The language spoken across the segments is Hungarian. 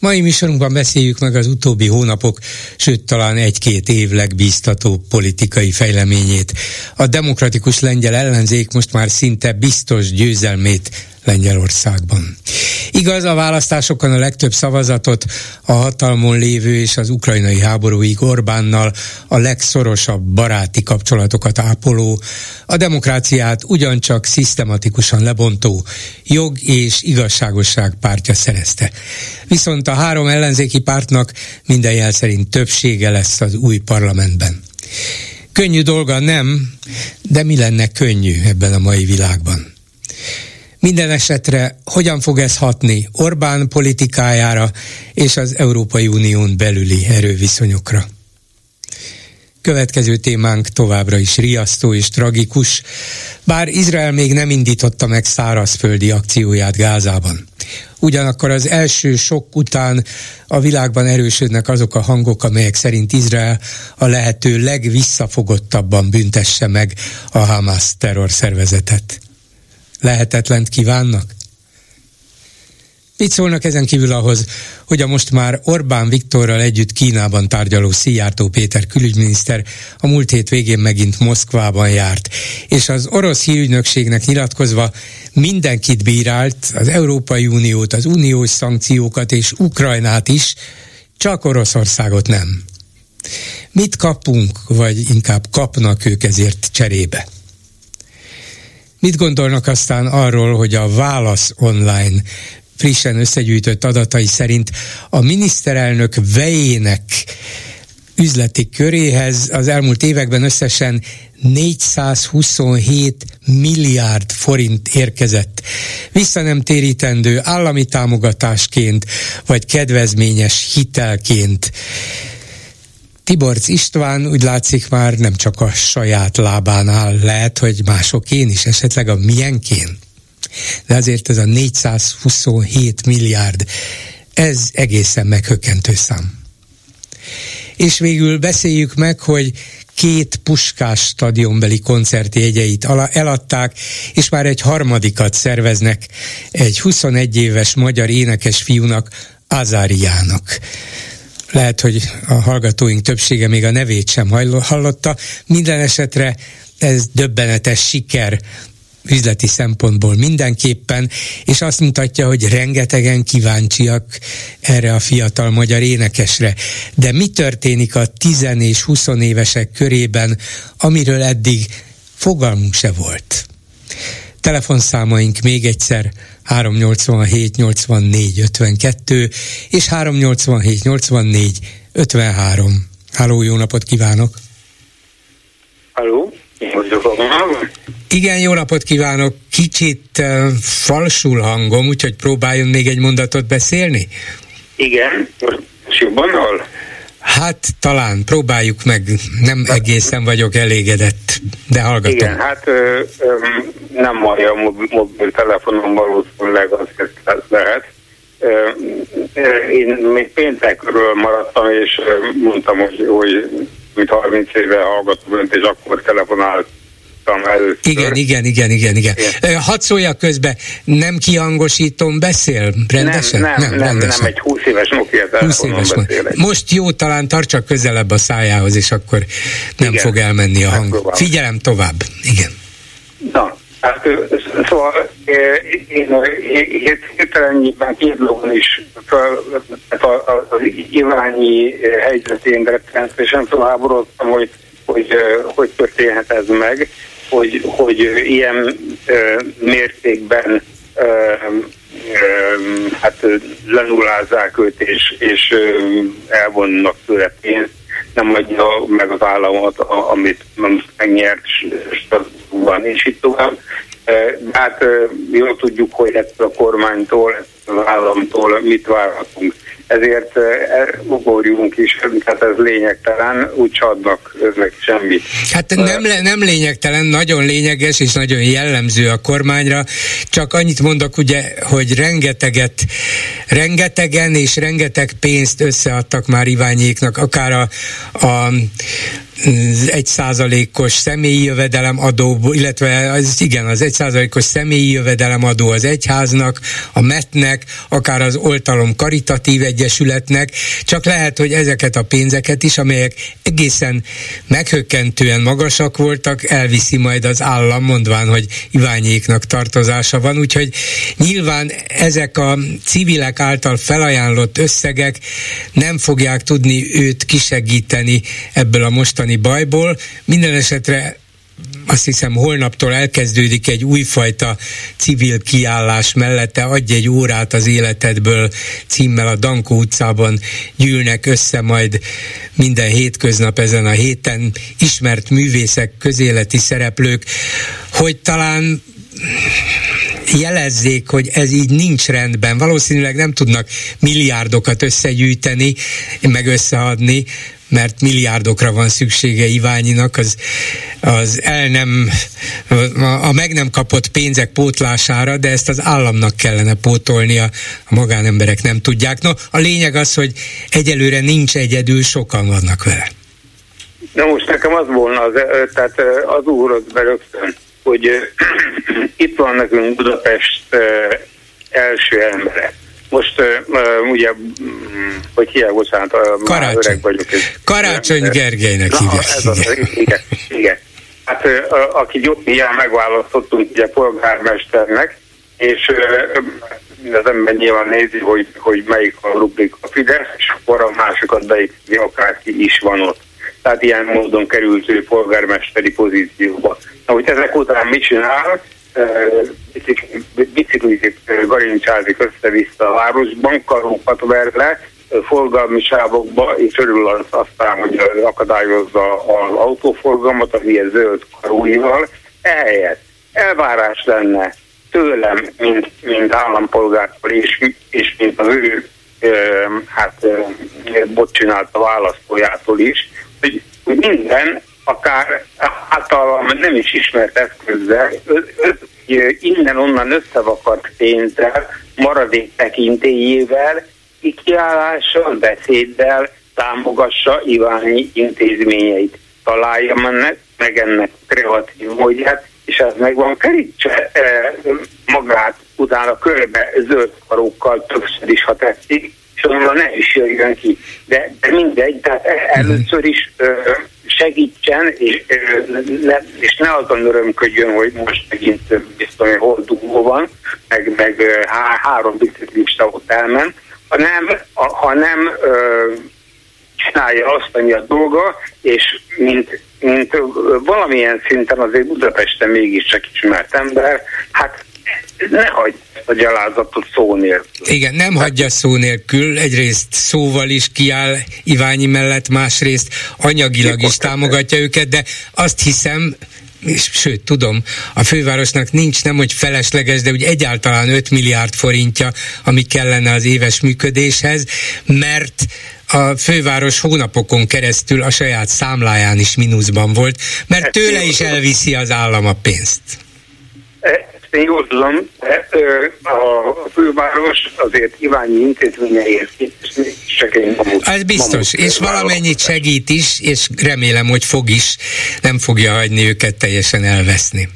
Mai műsorunkban beszéljük meg az utóbbi hónapok, sőt talán egy-két év legbíztató politikai fejleményét. A demokratikus lengyel ellenzék most már szinte biztos győzelmét Lengyelországban. Igaz, a választásokon a legtöbb szavazatot a hatalmon lévő és az ukrajnai háborúig Orbánnal a legszorosabb baráti kapcsolatokat ápoló, a demokráciát ugyancsak szisztematikusan lebontó jog és igazságosság pártja szerezte. Viszont a három ellenzéki pártnak minden jel szerint többsége lesz az új parlamentben. Könnyű dolga nem, de mi lenne könnyű ebben a mai világban? Minden esetre hogyan fog ez hatni Orbán politikájára és az Európai Unión belüli erőviszonyokra? Következő témánk továbbra is riasztó és tragikus, bár Izrael még nem indította meg szárazföldi akcióját Gázában. Ugyanakkor az első sok után a világban erősödnek azok a hangok, amelyek szerint Izrael a lehető legvisszafogottabban büntesse meg a Hamas terrorszervezetet lehetetlent kívánnak? Mit szólnak ezen kívül ahhoz, hogy a most már Orbán Viktorral együtt Kínában tárgyaló Szijjártó Péter külügyminiszter a múlt hét végén megint Moszkvában járt, és az orosz hírügynökségnek nyilatkozva mindenkit bírált, az Európai Uniót, az uniós szankciókat és Ukrajnát is, csak Oroszországot nem. Mit kapunk, vagy inkább kapnak ők ezért cserébe? Mit gondolnak aztán arról, hogy a Válasz online frissen összegyűjtött adatai szerint a miniszterelnök vejének üzleti köréhez az elmúlt években összesen 427 milliárd forint érkezett. Vissza nem térítendő állami támogatásként, vagy kedvezményes hitelként. Tiborc István úgy látszik már nem csak a saját lábán áll, lehet, hogy másokén is, esetleg a milyenkén. De azért ez a 427 milliárd, ez egészen meghökkentő szám. És végül beszéljük meg, hogy két puskás stadionbeli koncertjegyeit eladták, és már egy harmadikat szerveznek egy 21 éves magyar énekes fiúnak, Azáriának lehet, hogy a hallgatóink többsége még a nevét sem hallotta. Minden esetre ez döbbenetes siker üzleti szempontból mindenképpen, és azt mutatja, hogy rengetegen kíváncsiak erre a fiatal magyar énekesre. De mi történik a 10 és 20 évesek körében, amiről eddig fogalmunk se volt? Telefonszámaink még egyszer 387 84 52 és 387 84 53. Háló, jó napot kívánok! Halló, Igen, jó napot kívánok! Kicsit uh, falsul hangom, úgyhogy próbáljon még egy mondatot beszélni? Igen, most jobban hall? Hát talán, próbáljuk meg, nem egészen vagyok elégedett, de hallgatom. Igen, hát ö, ö, nem hallja a mobil, mobiltelefonon valószínűleg azért lehet. Ö, én még péntekről maradtam, és mondtam, hogy, hogy mint 30 éve hallgatom önt, és akkor telefonált hallottam először. Igen, igen, igen, igen, igen. igen. Hadd szóljak közbe, nem kihangosítom, beszél rendesen? Nem, nem, nem, rendesen. nem egy 20 éves Nokia 20 éves beszélek. Most jó, talán tartsa közelebb a szájához, és akkor nem igen, fog elmenni a hang. Figyelem tovább, igen. Na, Hát, szóval én hirtelennyibben két dolgon is fel, az Iványi helyzetén rettenetesen felháborodtam, hogy, hogy hogy történhet ez meg hogy, hogy ilyen ö, mértékben ö, ö, hát lenullázzák őt, és, és ö, elvonnak tőle pénzt, nem adja meg az államot, amit megnyert Strasbourgban, és itt tovább. De hát jól tudjuk, hogy ettől a kormánytól, az államtól mit várhatunk. Ezért e, ugorjunk is, tehát ez lényegtelen, úgy adnak ezek semmit. Hát nem, nem lényegtelen, nagyon lényeges és nagyon jellemző a kormányra, csak annyit mondok ugye, hogy rengeteget, rengetegen és rengeteg pénzt összeadtak már Iványéknak, akár a, a egy százalékos személyi jövedelem adó, illetve az, igen, az egy százalékos személyi jövedelem adó az egyháznak, a metnek, akár az oltalom karitatív egyesületnek, csak lehet, hogy ezeket a pénzeket is, amelyek egészen meghökkentően magasak voltak, elviszi majd az állam, mondván, hogy Iványéknak tartozása van, úgyhogy nyilván ezek a civilek által felajánlott összegek nem fogják tudni őt kisegíteni ebből a mostani mostani bajból. Minden esetre azt hiszem holnaptól elkezdődik egy újfajta civil kiállás mellette, adj egy órát az életedből címmel a Dankó utcában gyűlnek össze majd minden hétköznap ezen a héten ismert művészek, közéleti szereplők, hogy talán jelezzék, hogy ez így nincs rendben. Valószínűleg nem tudnak milliárdokat összegyűjteni, meg összeadni, mert milliárdokra van szüksége Iványinak, az, az el nem, a, meg nem kapott pénzek pótlására, de ezt az államnak kellene pótolnia, a magánemberek nem tudják. No, a lényeg az, hogy egyelőre nincs egyedül, sokan vannak vele. Na most nekem az volna, az, tehát az úrod be rögtön, hogy itt van nekünk Budapest első embere most uh, ugye, hogy hiába, bocsánat, Karácsony. öreg vagyok. Karácsony Gergelynek hívják. Ez az, igen, igen. Hát uh, aki Gyotnián megválasztottunk ugye polgármesternek, és uh, az ember nyilván nézi, hogy, hogy melyik a rubrik a Fidesz, és akkor a másikat beépíti, akárki is van ott. Tehát ilyen módon került ő polgármesteri pozícióba. Na, hogy ezek után mit csinál? Biciklizik, garincsázik össze-vissza a városban, karókat ver le, forgalmi sávokba, és örül az aztán, hogy akadályozza az autóforgalmat az ilyen zöld karóival. Ehelyett elvárás lenne tőlem, mint, mint állampolgártól, és, és mint az ő hát bot csinált a választójától is, hogy minden akár általam nem is ismert eszközzel, innen-onnan összevakart pénzzel, maradék tekintélyével, kiállással, beszéddel támogassa Iványi intézményeit. Találja ennek, meg ennek kreatív módját, és ez meg van kerítse e, magát utána körbe zöld karókkal többször is, ha tetszik, és onnan ne is jöjjön ki. De, de mindegy, tehát először is e, segítsen, és ne, és ne azon örömködjön, hogy most megint biztos, hogy hol van, meg, meg há, három biciklista ott elment, hanem, hanem csinálja azt, ami a dolga, és mint, mint valamilyen szinten azért Budapesten mégiscsak ismert ember, hát ne hagyd a gyalázatot szó nélkül. Igen, nem hagyja szó nélkül, egyrészt szóval is kiáll Iványi mellett, másrészt anyagilag is támogatja őket, de azt hiszem, és sőt, tudom, a fővárosnak nincs nem, hogy felesleges, de úgy egyáltalán 5 milliárd forintja, ami kellene az éves működéshez, mert a főváros hónapokon keresztül a saját számláján is mínuszban volt, mert tőle is elviszi az állam a pénzt. Én jól tudom, a főváros azért Iványi mamut, Ez biztos, és valamennyit segít is, és remélem, hogy fog is, nem fogja hagyni őket teljesen elveszni.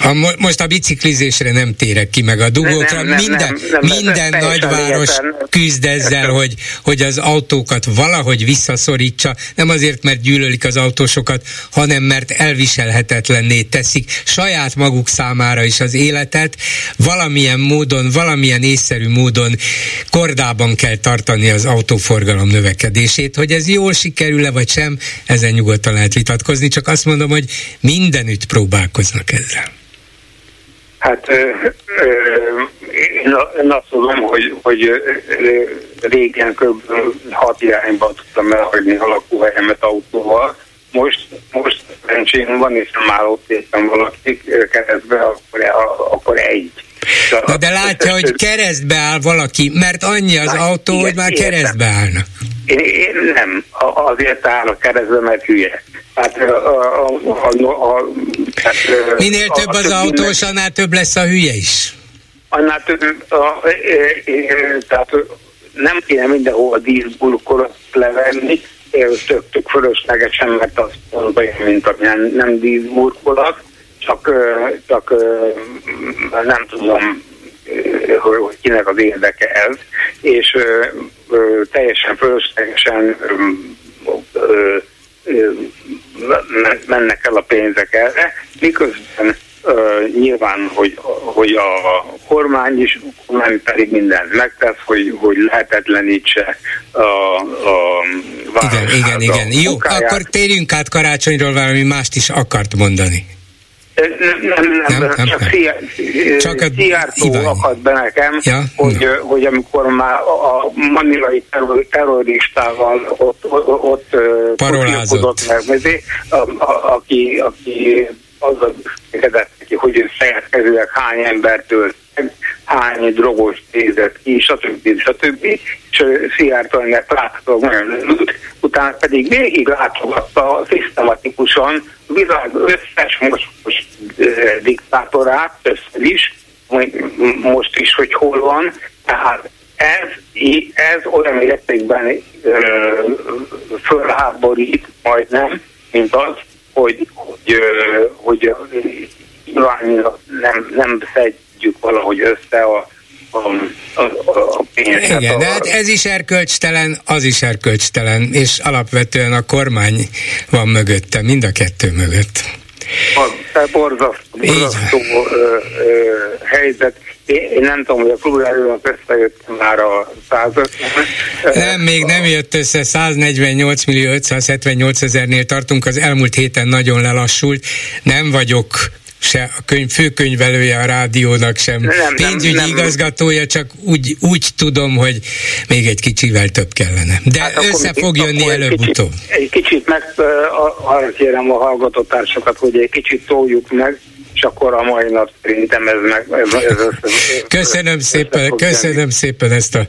A, most a biciklizésre nem térek ki, meg a dugókra. Nem, nem, minden nem, nem, minden nem, nagyváros küzd ezzel, hogy, hogy az autókat valahogy visszaszorítsa, nem azért, mert gyűlölik az autósokat, hanem mert elviselhetetlenné teszik saját maguk számára is az életet. Valamilyen módon, valamilyen észszerű módon kordában kell tartani az autóforgalom növekedését. Hogy ez jól sikerül-e vagy sem, ezen nyugodtan lehet vitatkozni, csak azt mondom, hogy mindenütt próbálkoznak ezzel. Hát én azt tudom, hogy, hogy régen kb. hat irányban tudtam elhagyni a lakóhelyemet autóval. Most, most szerencsém van, és nem áll ott éppen valaki keresztbe, akkor, akkor egy. Na de látja, hogy keresztbe áll valaki, mert annyi az autó, igen, hogy már keresztbe állna. Én, én nem, azért áll a keresztbe, mert hülye. Hát, a, a, a, a, hát, Minél több az autós, annál több lesz a hülye is. Annál több, a, a, a, tehát nem kéne mindenhol a díszburkolot levenni, tök, tök fölöslegesen, mert az pont olyan, mint a nem, nem díszburkolat, csak, csak nem tudom, hogy kinek az érdeke ez, és teljesen fölöslegesen mennek el a pénzek erre, miközben uh, nyilván, hogy, hogy a kormány is, nem pedig mindent megtesz, hogy, hogy lehetetlenítse a, a Igen, igen, igen. Jó, munkáját. akkor térjünk át karácsonyról, valami mást is akart mondani. Nem, nem, nem, nem, csak, nem. Szia, csak Szijjártó akadt be nekem, ja? hogy, no. hogy amikor már a manilai terroristával ott, ott parolázott meg, a, a, aki, aki azzal hogy ő kezűleg hány embertől hány drogos nézett ki, stb. stb. És Szijjártó ennek láthatóan nagyon utána pedig végig látogatta szisztematikusan a világ összes most, diktátorát, összes is, most is, hogy hol van, tehát ez, ez olyan mértékben fölháborít majdnem, mint az, hogy, hogy, hogy, nem, nem szedjük valahogy össze a, a, a, a pénzt. Igen, a, de hát ez is erkölcstelen, az is erkölcstelen, és alapvetően a kormány van mögötte, mind a kettő mögött. A borzasztó, borzasztó ö, ö, helyzet. Én nem tudom, hogy a klubrádiónak összejött már a 150. Nem, még nem jött össze, 148 millió 578 ezernél tartunk, az elmúlt héten nagyon lelassult. Nem vagyok se a könyv, főkönyvelője a rádiónak, sem nem, pénzügyi nem, nem. igazgatója, csak úgy, úgy tudom, hogy még egy kicsivel több kellene. De hát össze fog jönni előbb-utóbb. Egy kicsit meg, arra kérem a hallgatótársakat, hogy egy kicsit toljuk meg, és akkor a mai nap szerintem ez meg... Ez, ez, ez, köszönöm szépen, köszönöm szépen ezt a,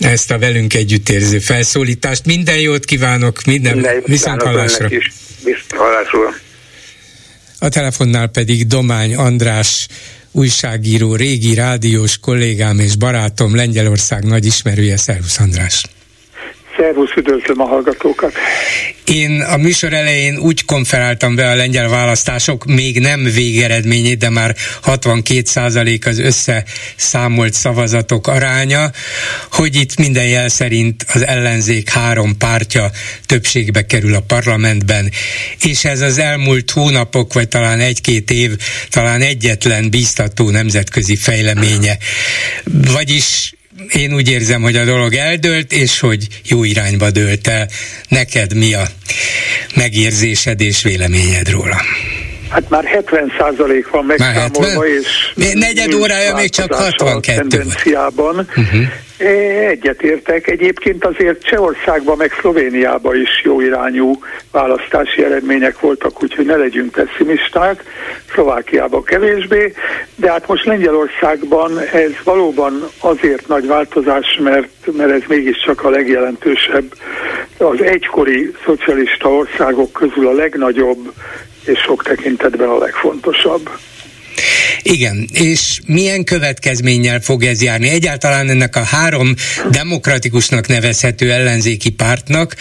ezt a velünk együttérző felszólítást. Minden jót kívánok, minden, minden viszont hallásra. Viszont hallásra. A telefonnál pedig Domány András újságíró, régi rádiós kollégám és barátom, Lengyelország nagy ismerője. Szervusz András! Szervusz, üdvözlöm a hallgatókat! Én a műsor elején úgy konferáltam be a lengyel választások még nem végeredményét, de már 62% az összeszámolt szavazatok aránya, hogy itt minden jel szerint az ellenzék három pártja többségbe kerül a parlamentben, és ez az elmúlt hónapok, vagy talán egy-két év, talán egyetlen bíztató nemzetközi fejleménye. Vagyis én úgy érzem, hogy a dolog eldőlt, és hogy jó irányba dőlt el. Neked mi a megérzésed és véleményed róla? Hát már 70 százalék van megszámolva, és... Negyed órája még csak 62 tendenciában. Uh-huh. Egyetértek. Egyébként azért Csehországban, meg Szlovéniában is jó irányú választási eredmények voltak, úgyhogy ne legyünk pessimisták. Szlovákiában kevésbé, de hát most Lengyelországban ez valóban azért nagy változás, mert, mert ez mégiscsak a legjelentősebb az egykori szocialista országok közül a legnagyobb és sok tekintetben a legfontosabb. Igen, és milyen következménnyel fog ez járni? Egyáltalán ennek a három demokratikusnak nevezhető ellenzéki pártnak,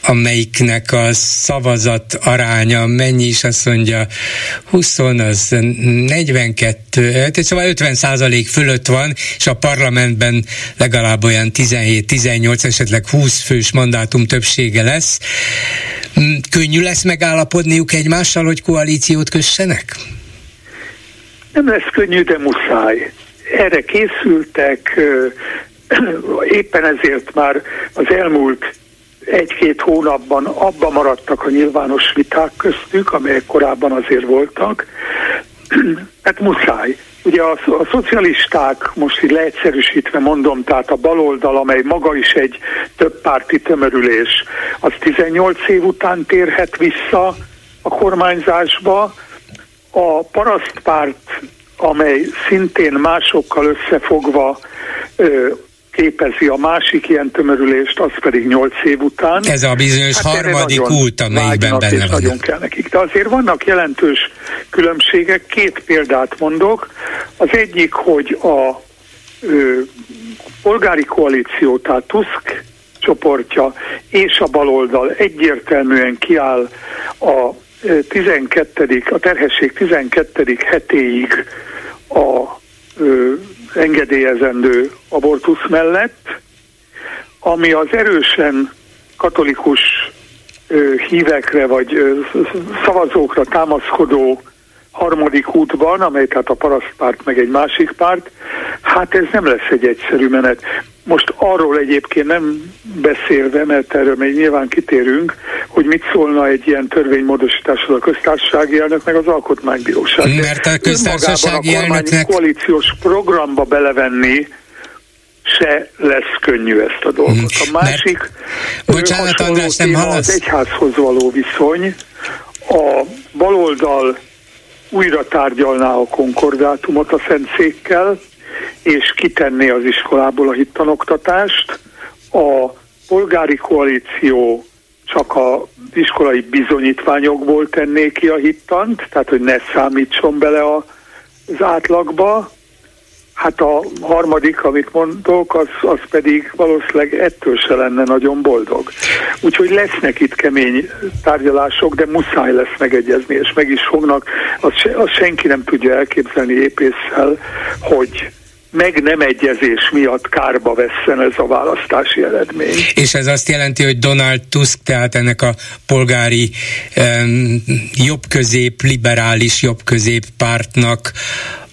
amelyiknek a szavazat aránya mennyi is azt mondja, 20, az 42, hát szóval 50 százalék fölött van, és a parlamentben legalább olyan 17-18, esetleg 20 fős mandátum többsége lesz. Mm, könnyű lesz megállapodniuk egymással, hogy koalíciót kössenek? Nem lesz könnyű, de muszáj. Erre készültek, éppen ezért már az elmúlt egy-két hónapban abba maradtak a nyilvános viták köztük, amelyek korábban azért voltak. Hát muszáj. Ugye a, a szocialisták, most így leegyszerűsítve mondom, tehát a baloldal, amely maga is egy többpárti tömörülés, az 18 év után térhet vissza a kormányzásba, a parasztpárt amely szintén másokkal összefogva képezi a másik ilyen tömörülést, az pedig nyolc év után. Ez a bizonyos hát harmadik út, amelyikben benne van. Nagyon kell nekik. De azért vannak jelentős különbségek. Két példát mondok. Az egyik, hogy a ö, polgári koalíció, tehát Tusk csoportja és a baloldal egyértelműen kiáll a 12. a terhesség 12. hetéig a ö, engedélyezendő abortusz mellett, ami az erősen katolikus ö, hívekre vagy ö, szavazókra támaszkodó harmadik útban, amely tehát a parasztpárt meg egy másik párt, hát ez nem lesz egy egyszerű menet. Most arról egyébként nem beszélve, mert erről még nyilván kitérünk, hogy mit szólna egy ilyen törvénymódosításhoz a köztársasági elnök, meg az alkotmánybíróság. Mert a köztársasági elnöknek... koalíciós programba belevenni se lesz könnyű ezt a dolgot. A másik Mert... Bocsánat, András, nem az egyházhoz való viszony. A baloldal újra tárgyalná a konkordátumot a Szentszékkel, és kitenné az iskolából a hittanoktatást. A polgári koalíció csak a iskolai bizonyítványokból tenné ki a hittant, tehát hogy ne számítson bele az átlagba, Hát a harmadik, amit mondok, az, az pedig valószínűleg ettől se lenne nagyon boldog. Úgyhogy lesznek itt kemény tárgyalások, de muszáj lesz megegyezni, és meg is fognak. Azt, azt senki nem tudja elképzelni épésszel, hogy meg nem egyezés miatt kárba vesszen ez a választási eredmény. És ez azt jelenti, hogy Donald Tusk, tehát ennek a polgári um, jobbközép, liberális jobbközép pártnak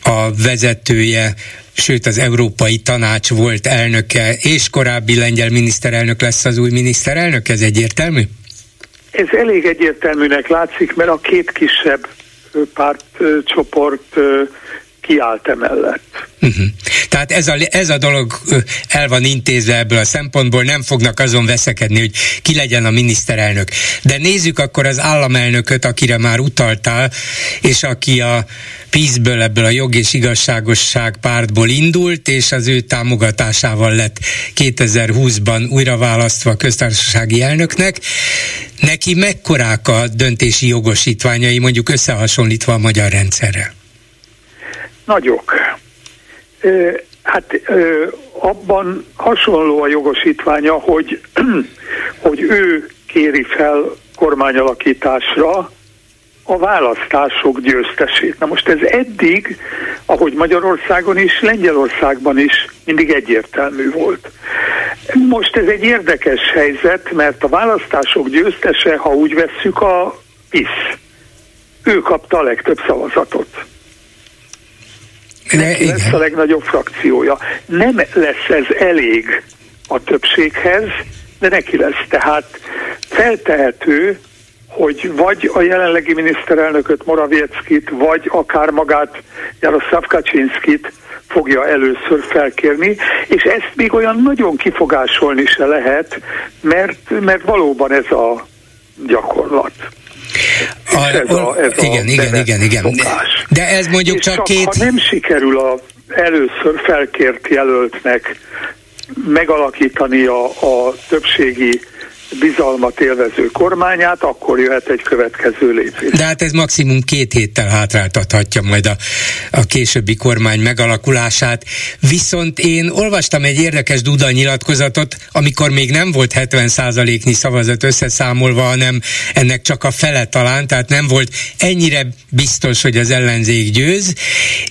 a vezetője, sőt az Európai Tanács volt elnöke, és korábbi lengyel miniszterelnök lesz az új miniszterelnök, ez egyértelmű? Ez elég egyértelműnek látszik, mert a két kisebb pártcsoport kiállt emellett. Uh-huh. Tehát ez a, ez a dolog el van intézve ebből a szempontból, nem fognak azon veszekedni, hogy ki legyen a miniszterelnök. De nézzük akkor az államelnököt, akire már utaltál, és aki a PISZ-ből, ebből a jog és igazságosság pártból indult, és az ő támogatásával lett 2020-ban újra választva köztársasági elnöknek. Neki mekkorák a döntési jogosítványai, mondjuk összehasonlítva a magyar rendszerrel? Nagyok. Hát abban hasonló a jogosítványa, hogy, hogy ő kéri fel kormányalakításra a választások győztesét. Na most ez eddig, ahogy Magyarországon is, Lengyelországban is mindig egyértelmű volt. Most ez egy érdekes helyzet, mert a választások győztese, ha úgy vesszük, a PISZ. Ő kapta a legtöbb szavazatot. Neki lesz a legnagyobb frakciója. Nem lesz ez elég a többséghez, de neki lesz. Tehát feltehető, hogy vagy a jelenlegi miniszterelnököt Moravieckit, vagy akár magát Jaroszláv Kaczynszkit fogja először felkérni, és ezt még olyan nagyon kifogásolni se lehet, mert, mert valóban ez a gyakorlat. A, ez a, ez igen, a igen, igen, igen. Szokás. De ez mondjuk csak, csak két... Ha nem sikerül a először felkért jelöltnek megalakítani a, a többségi bizalmat élvező kormányát, akkor jöhet egy következő lépés. De hát ez maximum két héttel hátráltathatja majd a, a későbbi kormány megalakulását. Viszont én olvastam egy érdekes Duda nyilatkozatot, amikor még nem volt 70%-nyi szavazat összeszámolva, hanem ennek csak a fele talán, tehát nem volt ennyire biztos, hogy az ellenzék győz,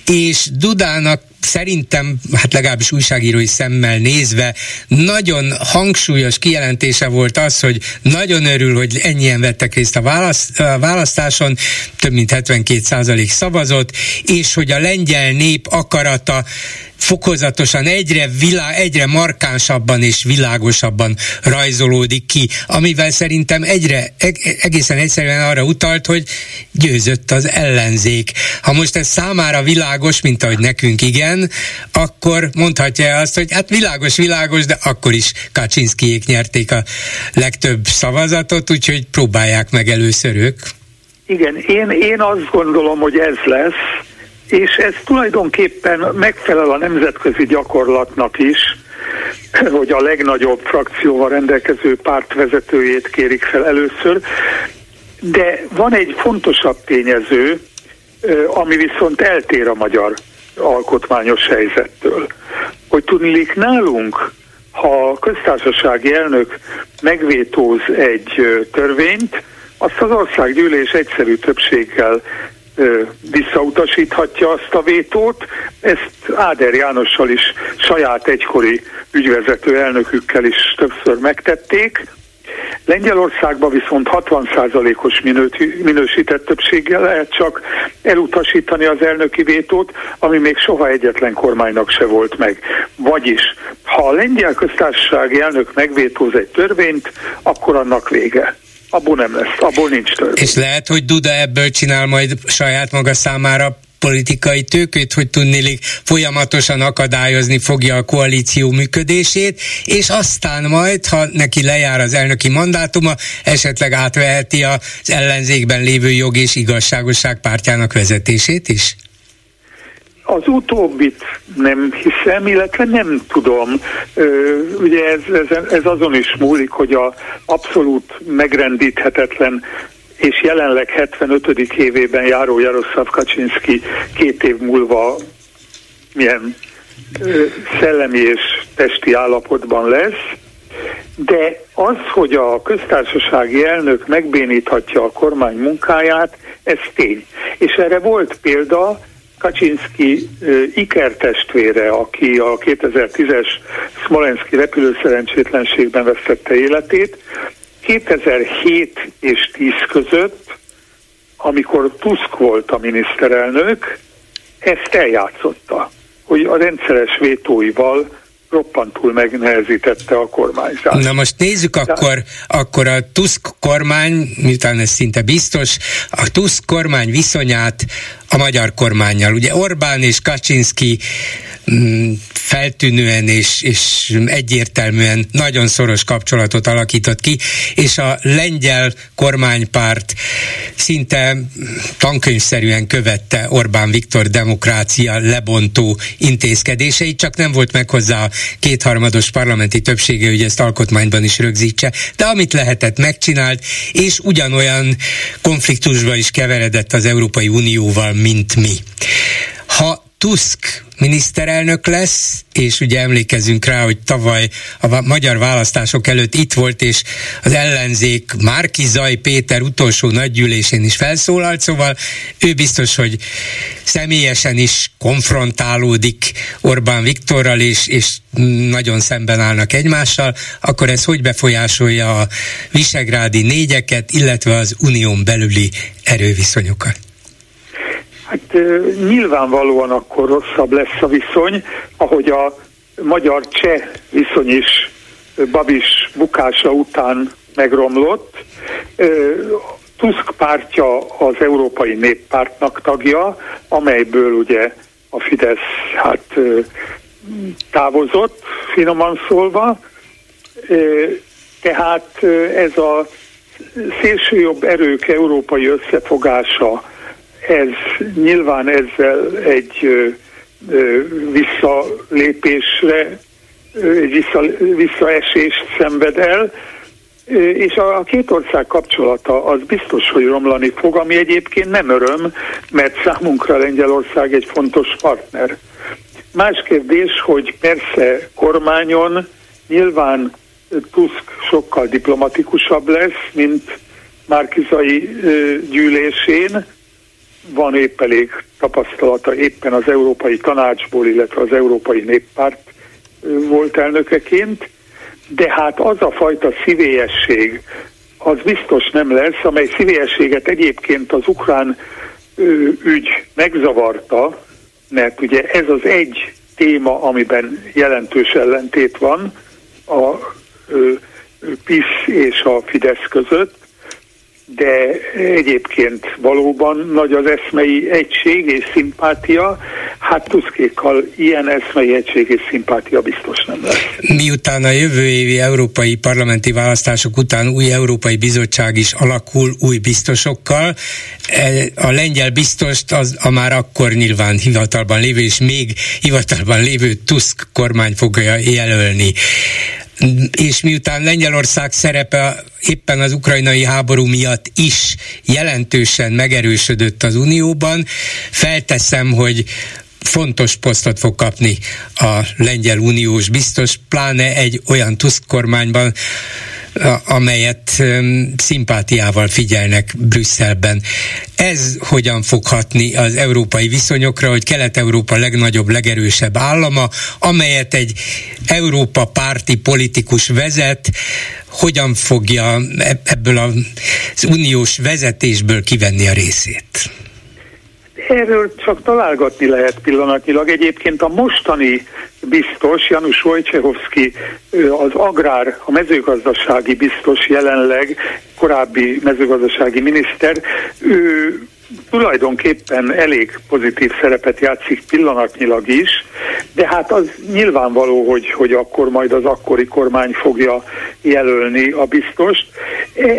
és Dudának szerintem, hát legalábbis újságírói szemmel nézve, nagyon hangsúlyos kijelentése volt az, hogy nagyon örül, hogy ennyien vettek részt a, választ, a választáson, több mint 72 százalék szavazott, és hogy a lengyel nép akarata fokozatosan egyre, vilá, egyre markánsabban és világosabban rajzolódik ki, amivel szerintem egyre egészen egyszerűen arra utalt, hogy győzött az ellenzék. Ha most ez számára világos, mint ahogy nekünk igen, akkor mondhatja azt, hogy hát világos, világos, de akkor is Kaczynszkijék nyerték a legtöbb szavazatot, úgyhogy próbálják meg először ők. Igen, én, én azt gondolom, hogy ez lesz, és ez tulajdonképpen megfelel a nemzetközi gyakorlatnak is, hogy a legnagyobb frakcióval rendelkező párt vezetőjét kérik fel először, de van egy fontosabb tényező, ami viszont eltér a magyar alkotmányos helyzettől. Hogy tudnék nálunk, ha a köztársasági elnök megvétóz egy törvényt, azt az országgyűlés egyszerű többséggel visszautasíthatja azt a vétót. Ezt Áder Jánossal is saját egykori ügyvezető elnökükkel is többször megtették. Lengyelországban viszont 60%-os minősített többséggel lehet csak elutasítani az elnöki vétót, ami még soha egyetlen kormánynak se volt meg. Vagyis, ha a lengyel köztársasági elnök megvétóz egy törvényt, akkor annak vége abból nem lesz, abból nincs törvény. És lehet, hogy Duda ebből csinál majd saját maga számára politikai tőkét, hogy tudnélik folyamatosan akadályozni fogja a koalíció működését, és aztán majd, ha neki lejár az elnöki mandátuma, esetleg átveheti az ellenzékben lévő jog és igazságosság pártjának vezetését is? Az utóbbit nem hiszem, illetve nem tudom. Ugye ez, ez, ez azon is múlik, hogy a abszolút megrendíthetetlen és jelenleg 75. évében járó Jaroszlav Kaczynski két év múlva milyen szellemi és testi állapotban lesz, de az, hogy a köztársasági elnök megbéníthatja a kormány munkáját, ez tény. És erre volt példa, Kaczynski ikertestvére, aki a 2010-es Smolenski repülőszerencsétlenségben vesztette életét, 2007 és 10 között, amikor Tusk volt a miniszterelnök, ezt eljátszotta, hogy a rendszeres vétóival roppantul megnehezítette a kormányzást. Na most nézzük De... akkor, akkor a Tusk kormány, miután ez szinte biztos, a Tusk kormány viszonyát a magyar kormányjal. Ugye Orbán és Kaczynski mm, feltűnően és, és egyértelműen nagyon szoros kapcsolatot alakított ki, és a lengyel kormánypárt szinte tankönyvszerűen követte Orbán Viktor demokrácia lebontó intézkedéseit, csak nem volt meg hozzá a kétharmados parlamenti többsége, hogy ezt alkotmányban is rögzítse, de amit lehetett megcsinált, és ugyanolyan konfliktusba is keveredett az Európai Unióval, mint mi. Ha Tusk miniszterelnök lesz, és ugye emlékezünk rá, hogy tavaly a magyar választások előtt itt volt, és az ellenzék Márki Zaj Péter utolsó nagygyűlésén is felszólalt, szóval ő biztos, hogy személyesen is konfrontálódik Orbán Viktorral, és, és nagyon szemben állnak egymással, akkor ez hogy befolyásolja a visegrádi négyeket, illetve az unión belüli erőviszonyokat? Hát nyilvánvalóan akkor rosszabb lesz a viszony, ahogy a magyar-cseh viszony is Babis bukása után megromlott. Tusk pártja az Európai Néppártnak tagja, amelyből ugye a Fidesz hát távozott, finoman szólva. Tehát ez a szélsőjobb erők európai összefogása ez nyilván ezzel egy ö, ö, visszalépésre, egy vissza, visszaesést szenved el, és a, a két ország kapcsolata az biztos, hogy romlani fog, ami egyébként nem öröm, mert számunkra Lengyelország egy fontos partner. Más kérdés, hogy persze kormányon nyilván Tusk sokkal diplomatikusabb lesz, mint Márkizai gyűlésén, van épp elég tapasztalata éppen az Európai Tanácsból, illetve az Európai Néppárt volt elnökeként, de hát az a fajta szívélyesség, az biztos nem lesz, amely szívélyességet egyébként az ukrán ügy megzavarta, mert ugye ez az egy téma, amiben jelentős ellentét van a PISZ és a Fidesz között, de egyébként valóban nagy az eszmei egység és szimpátia. hát Tuszkékkal ilyen eszmei egység és szimpátia biztos nem lesz. Miután a jövő évi európai parlamenti választások után új Európai Bizottság is alakul új biztosokkal, e, a lengyel biztost az a már akkor nyilván hivatalban lévő és még hivatalban lévő Tusk kormány fogja jelölni és miután Lengyelország szerepe éppen az ukrajnai háború miatt is jelentősen megerősödött az Unióban, felteszem, hogy fontos posztot fog kapni a lengyel uniós biztos, pláne egy olyan Tusk kormányban, amelyet szimpátiával figyelnek Brüsszelben. Ez hogyan fog hatni az európai viszonyokra, hogy Kelet-Európa legnagyobb, legerősebb állama, amelyet egy Európa párti politikus vezet, hogyan fogja ebből az uniós vezetésből kivenni a részét? Erről csak találgatni lehet pillanatnyilag. Egyébként a mostani biztos, Janusz Wojciechowski, az agrár, a mezőgazdasági biztos jelenleg, korábbi mezőgazdasági miniszter, ő tulajdonképpen elég pozitív szerepet játszik pillanatnyilag is, de hát az nyilvánvaló, hogy, hogy akkor majd az akkori kormány fogja jelölni a biztost.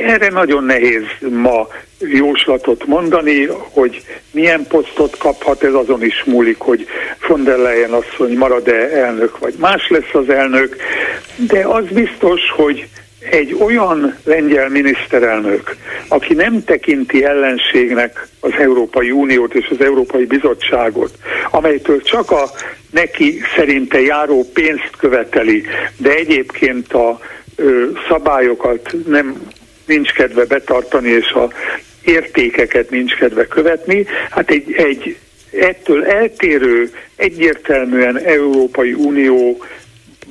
Erre nagyon nehéz ma jóslatot mondani, hogy milyen posztot kaphat, ez azon is múlik, hogy von der Leyen asszony marad-e elnök, vagy más lesz az elnök, de az biztos, hogy egy olyan lengyel miniszterelnök, aki nem tekinti ellenségnek az Európai Uniót és az Európai Bizottságot, amelytől csak a neki szerinte járó pénzt követeli, de egyébként a ö, szabályokat nem nincs kedve betartani, és a értékeket nincs kedve követni, hát egy, egy ettől eltérő, egyértelműen Európai Unió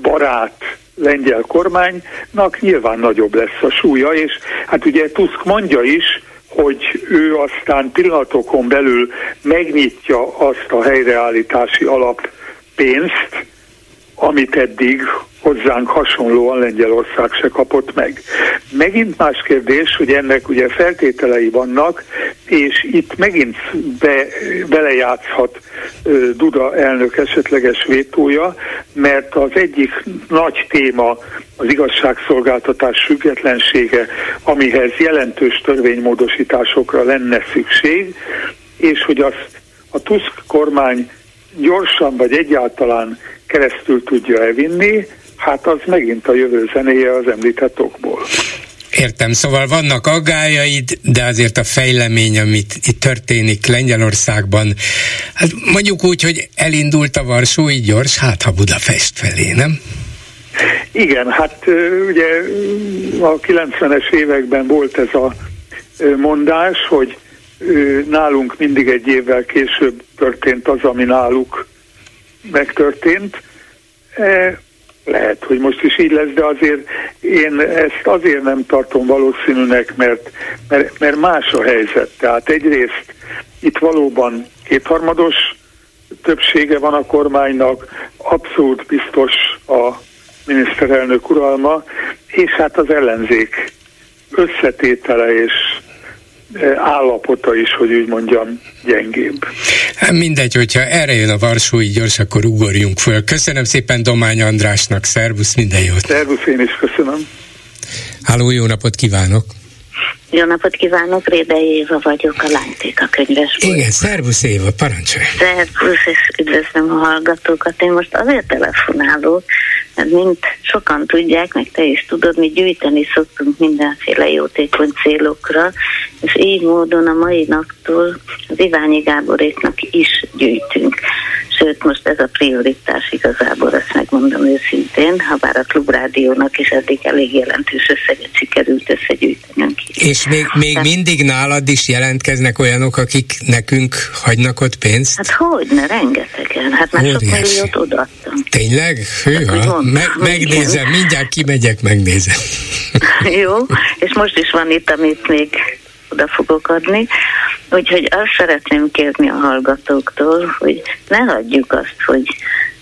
barát lengyel kormánynak nyilván nagyobb lesz a súlya, és hát ugye Tusk mondja is, hogy ő aztán pillanatokon belül megnyitja azt a helyreállítási alap pénzt, amit eddig hozzánk hasonlóan Lengyelország se kapott meg. Megint más kérdés, hogy ennek ugye feltételei vannak, és itt megint be, belejátszhat Duda elnök esetleges vétója, mert az egyik nagy téma az igazságszolgáltatás függetlensége, amihez jelentős törvénymódosításokra lenne szükség, és hogy azt a Tusk kormány gyorsan vagy egyáltalán keresztül tudja elvinni, hát az megint a jövő zenéje az említett okból. Értem, szóval vannak aggájaid, de azért a fejlemény, amit itt történik Lengyelországban, hát mondjuk úgy, hogy elindult a Varsói gyors, hát ha Budapest felé, nem? Igen, hát ugye a 90-es években volt ez a mondás, hogy nálunk mindig egy évvel később történt az, ami náluk megtörtént. Lehet, hogy most is így lesz, de azért én ezt azért nem tartom valószínűnek, mert, mert, mert más a helyzet. Tehát egyrészt itt valóban kétharmados többsége van a kormánynak, abszolút biztos a miniszterelnök uralma, és hát az ellenzék összetétele és állapota is, hogy úgy mondjam, gyengébb. Hát mindegy, hogyha erre jön a Varsói gyors, akkor ugorjunk föl. Köszönöm szépen Domány Andrásnak, szervusz, minden jót! Szervusz, én is köszönöm. Háló, jó napot kívánok! Jó napot kívánok, Rédei Éva vagyok, a Lánytéka könyvesből. Igen, szervusz Éva, parancsolj! Szervusz, és üdvözlöm a hallgatókat. Én most azért telefonálok, mert mint sokan tudják, meg te is tudod, mi gyűjteni szoktunk mindenféle jótékony célokra, és így módon a mai naptól az Iványi Gáboréknak is gyűjtünk. Sőt, most ez a prioritás igazából, ezt megmondom őszintén, ha bár a klubrádiónak is eddig elég jelentős összeget sikerült összegyűjtenünk. És még, még mindig nálad is jelentkeznek olyanok, akik nekünk hagynak ott pénzt? Hát hogy, ne rengetegen. Hát már sok milliót odaadtam. Tényleg? Hűha, Me- megnézem, mindjárt kimegyek, megnézem. Jó, és most is van itt, amit még oda fogok adni. Úgyhogy azt szeretném kérni a hallgatóktól, hogy ne hagyjuk azt, hogy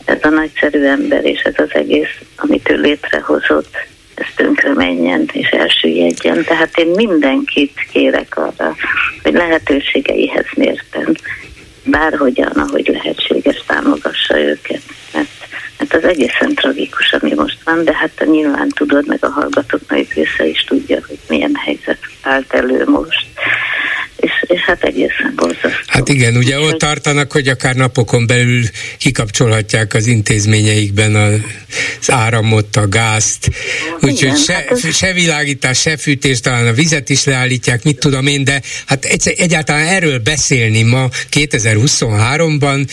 ez a nagyszerű ember és ez az egész, amit ő létrehozott, ez tönkre menjen és elsüllyedjen. Tehát én mindenkit kérek arra, hogy lehetőségeihez mérten bárhogyan, ahogy lehetséges támogassa őket. Mert, mert az egészen tragikus, ami most van, de hát nyilván tudod, meg a hallgatók nagy része is tudja, hogy milyen helyzet állt elő most és, és hát egészen borzasztó. Hát igen, ugye ott tartanak, hogy akár napokon belül kikapcsolhatják az intézményeikben az áramot, a gázt, úgyhogy se, hát ez... se világítás, se fűtés, talán a vizet is leállítják, mit tudom én, de hát egyáltalán erről beszélni ma 2023-ban,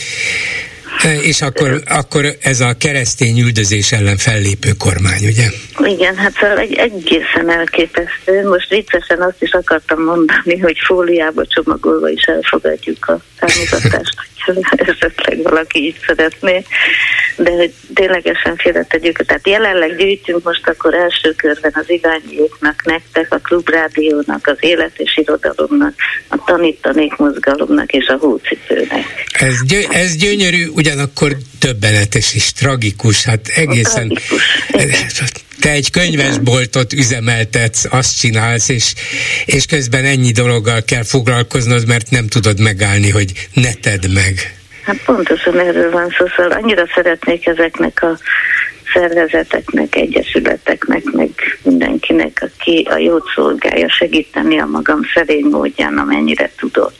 és akkor, akkor ez a keresztény üldözés ellen fellépő kormány, ugye? Igen, hát szóval egy egészen elképesztő. Most viccesen azt is akartam mondani, hogy fóliába csomagolva is elfogadjuk a támogatást, hogyha esetleg valaki így szeretné, de hogy ténylegesen félretegyük. Tehát jelenleg gyűjtünk most akkor első körben az Iványiéknak, nektek, a Klubrádiónak, az Élet és Irodalomnak, a Tanítanék Mozgalomnak és a Hócipőnek. Ez, gy- ez gyönyörű, ugyanakkor többenetes és tragikus, hát egészen... Tragikus. Te egy könyvesboltot üzemeltetsz, azt csinálsz, és, és közben ennyi dologgal kell foglalkoznod, mert nem tudod megállni, hogy ne tedd meg. Hát pontosan erről van szó, szóval annyira szeretnék ezeknek a szervezeteknek, egyesületeknek, meg mindenkinek, aki a jót szolgálja, segíteni a magam szerény módján, amennyire tudok.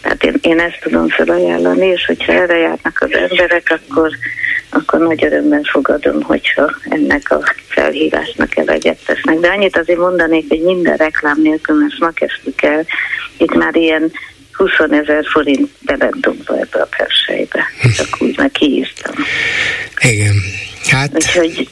Tehát én, én ezt tudom felajánlani, és hogyha erre járnak az emberek, akkor, akkor nagy örömmel fogadom, hogyha ennek a felhívásnak eleget tesznek. De annyit azért mondanék, hogy minden reklám nélkül, mert ma kezdtük el, itt már ilyen 20 ezer forint beledobva ebbe a persejbe. Csak úgy meg kiírtam. Igen. Hát... Úgyhogy,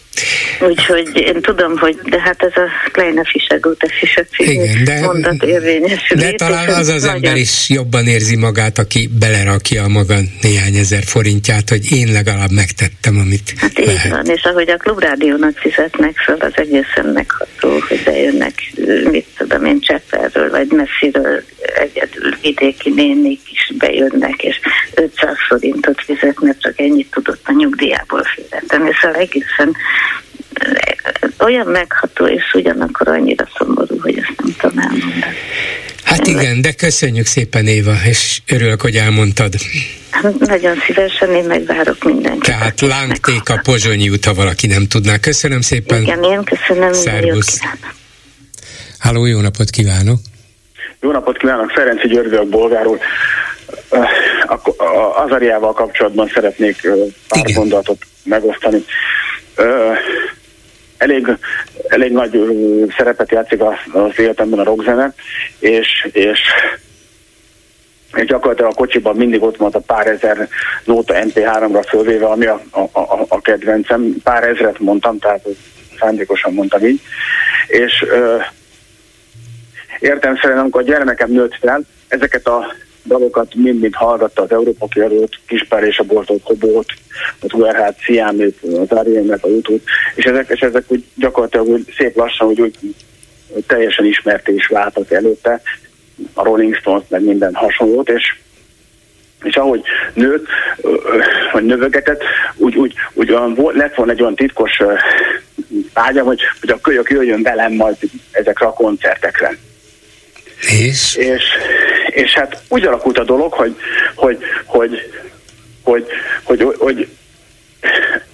úgyhogy én tudom, hogy de hát ez a Kleine Fischer Gute Fischer Igen, de, mondat érvényesül. De talán az az nagyon... ember is jobban érzi magát, aki belerakja a maga néhány ezer forintját, hogy én legalább megtettem, amit Hát így lehet. van, és ahogy a klubrádiónak fizetnek fel, az egészen megható, hogy bejönnek, mit tudom én, Csepperről, vagy messziről egyedül vidéki nénik is bejönnek, és 500 forintot fizetnek, csak ennyit tudott a nyugdíjából fizetni. Szóval egészen olyan megható, és ugyanakkor annyira szomorú, hogy ezt nem tudom elmondani. Hát igen, de köszönjük szépen Éva, és örülök, hogy elmondtad. Hát nagyon szívesen, én megvárok mindenkit. Tehát lángték a Pozsonyi út, ha valaki nem tudná. Köszönöm szépen. Igen, én köszönöm. Szervusz. Háló, jó napot kívánok. Jó napot kívánok, Ferenci György a bolgáról. Az Ariával kapcsolatban szeretnék pár Igen. gondolatot megosztani. Elég, elég nagy szerepet játszik az életemben a rockzene, és, és és gyakorlatilag a kocsiban mindig ott volt a pár ezer nóta MP3-ra fölvéve, ami a, a, a, a kedvencem. Pár ezret mondtam, tehát szándékosan mondtam így. És ö, értem szerint, amikor a gyermekem nőtt fel, ezeket a dalokat mind-mind hallgatta az Európa kiadót, Kispár és a Boltot, Kobót, az URH-t, Sziámét, az Arielmet, a YouTube, és ezek, és ezek úgy gyakorlatilag úgy szép lassan, úgy hogy teljesen ismerté is váltak előtte, a Rolling Stones, meg minden hasonlót, és és ahogy nőtt, vagy növögetett, úgy, úgy, úgy olyan, lett volna egy olyan titkos vágyam, hogy, hogy a kölyök jöjjön velem majd ezekre a koncertekre. És? És, és hát úgy alakult a dolog, hogy, hogy, hogy, hogy, hogy, hogy, hogy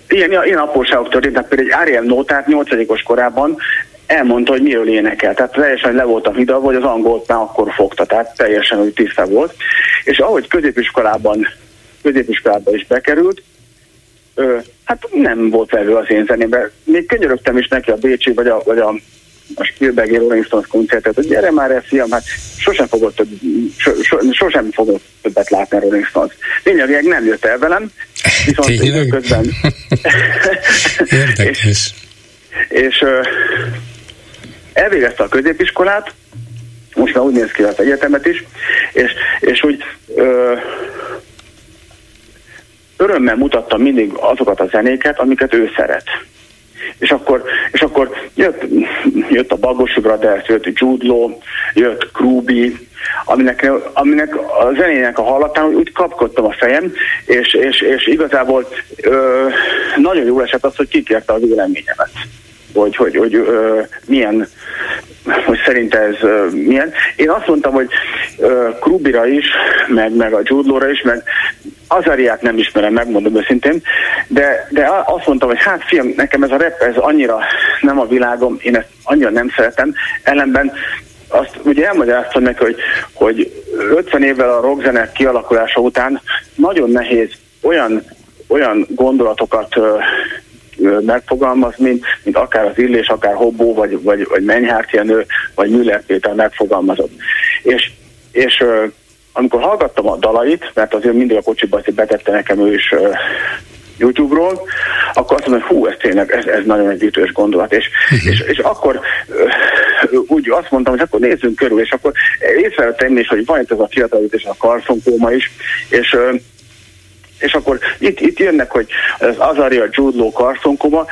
ilyen, ilyen apróságok történtek, például egy Ariel Nótát 8 korában elmondta, hogy miről énekel. Tehát teljesen le voltam hidalva, hogy az angolt már akkor fogta, tehát teljesen úgy tiszta volt. És ahogy középiskolában, középiskolában is bekerült, ö, hát nem volt vevő az én zenébe. Még könyörögtem is neki a Bécsi, vagy a, vagy a a Spielberg Rolling Stones koncertet, hogy gyere már ezt, fiam, hát sosem fogod, több, so, so, sosem fogod többet látni a Rolling Stones. Lényegileg nem jött el velem, viszont közben... Érdekes. és, és elvégezte a középiskolát, most már úgy néz ki az egyetemet is, és, és úgy ö, örömmel mutattam mindig azokat a zenéket, amiket ő szeret. És akkor, és akkor jött, jött a Bagosi Brothers, jött Jude Law, jött Kruby, aminek, aminek a zenének a hallatán úgy kapkodtam a fejem, és, és, és igazából ö, nagyon jó esett az, hogy kikérte a véleményemet hogy, hogy, hogy ö, milyen hogy szerint ez uh, milyen. Én azt mondtam, hogy uh, Krubira is, meg, meg a Judlóra is, meg Azariát nem ismerem, megmondom őszintén, de, de azt mondtam, hogy hát fiam, nekem ez a rap, ez annyira nem a világom, én ezt annyira nem szeretem, ellenben azt ugye elmagyaráztam neki, hogy, hogy 50 évvel a rockzene kialakulása után nagyon nehéz olyan, olyan gondolatokat megfogalmaz, mint, mint akár az Illés, akár Hobbó, vagy, vagy, vagy Menyhárt Jenő, vagy Müller Péter megfogalmazott. És, és amikor hallgattam a dalait, mert azért mindig a kocsiba betette nekem ő is YouTube-ról, akkor azt mondom, hogy hú, ez tényleg, ez, ez nagyon egy ütős gondolat. És, és, és akkor úgy azt mondtam, hogy akkor nézzünk körül, és akkor észrevettem is, hogy van itt ez a fiatalítás, a karszonkóma is, és és akkor itt, itt jönnek, hogy az Azaria Judló karszonkoma,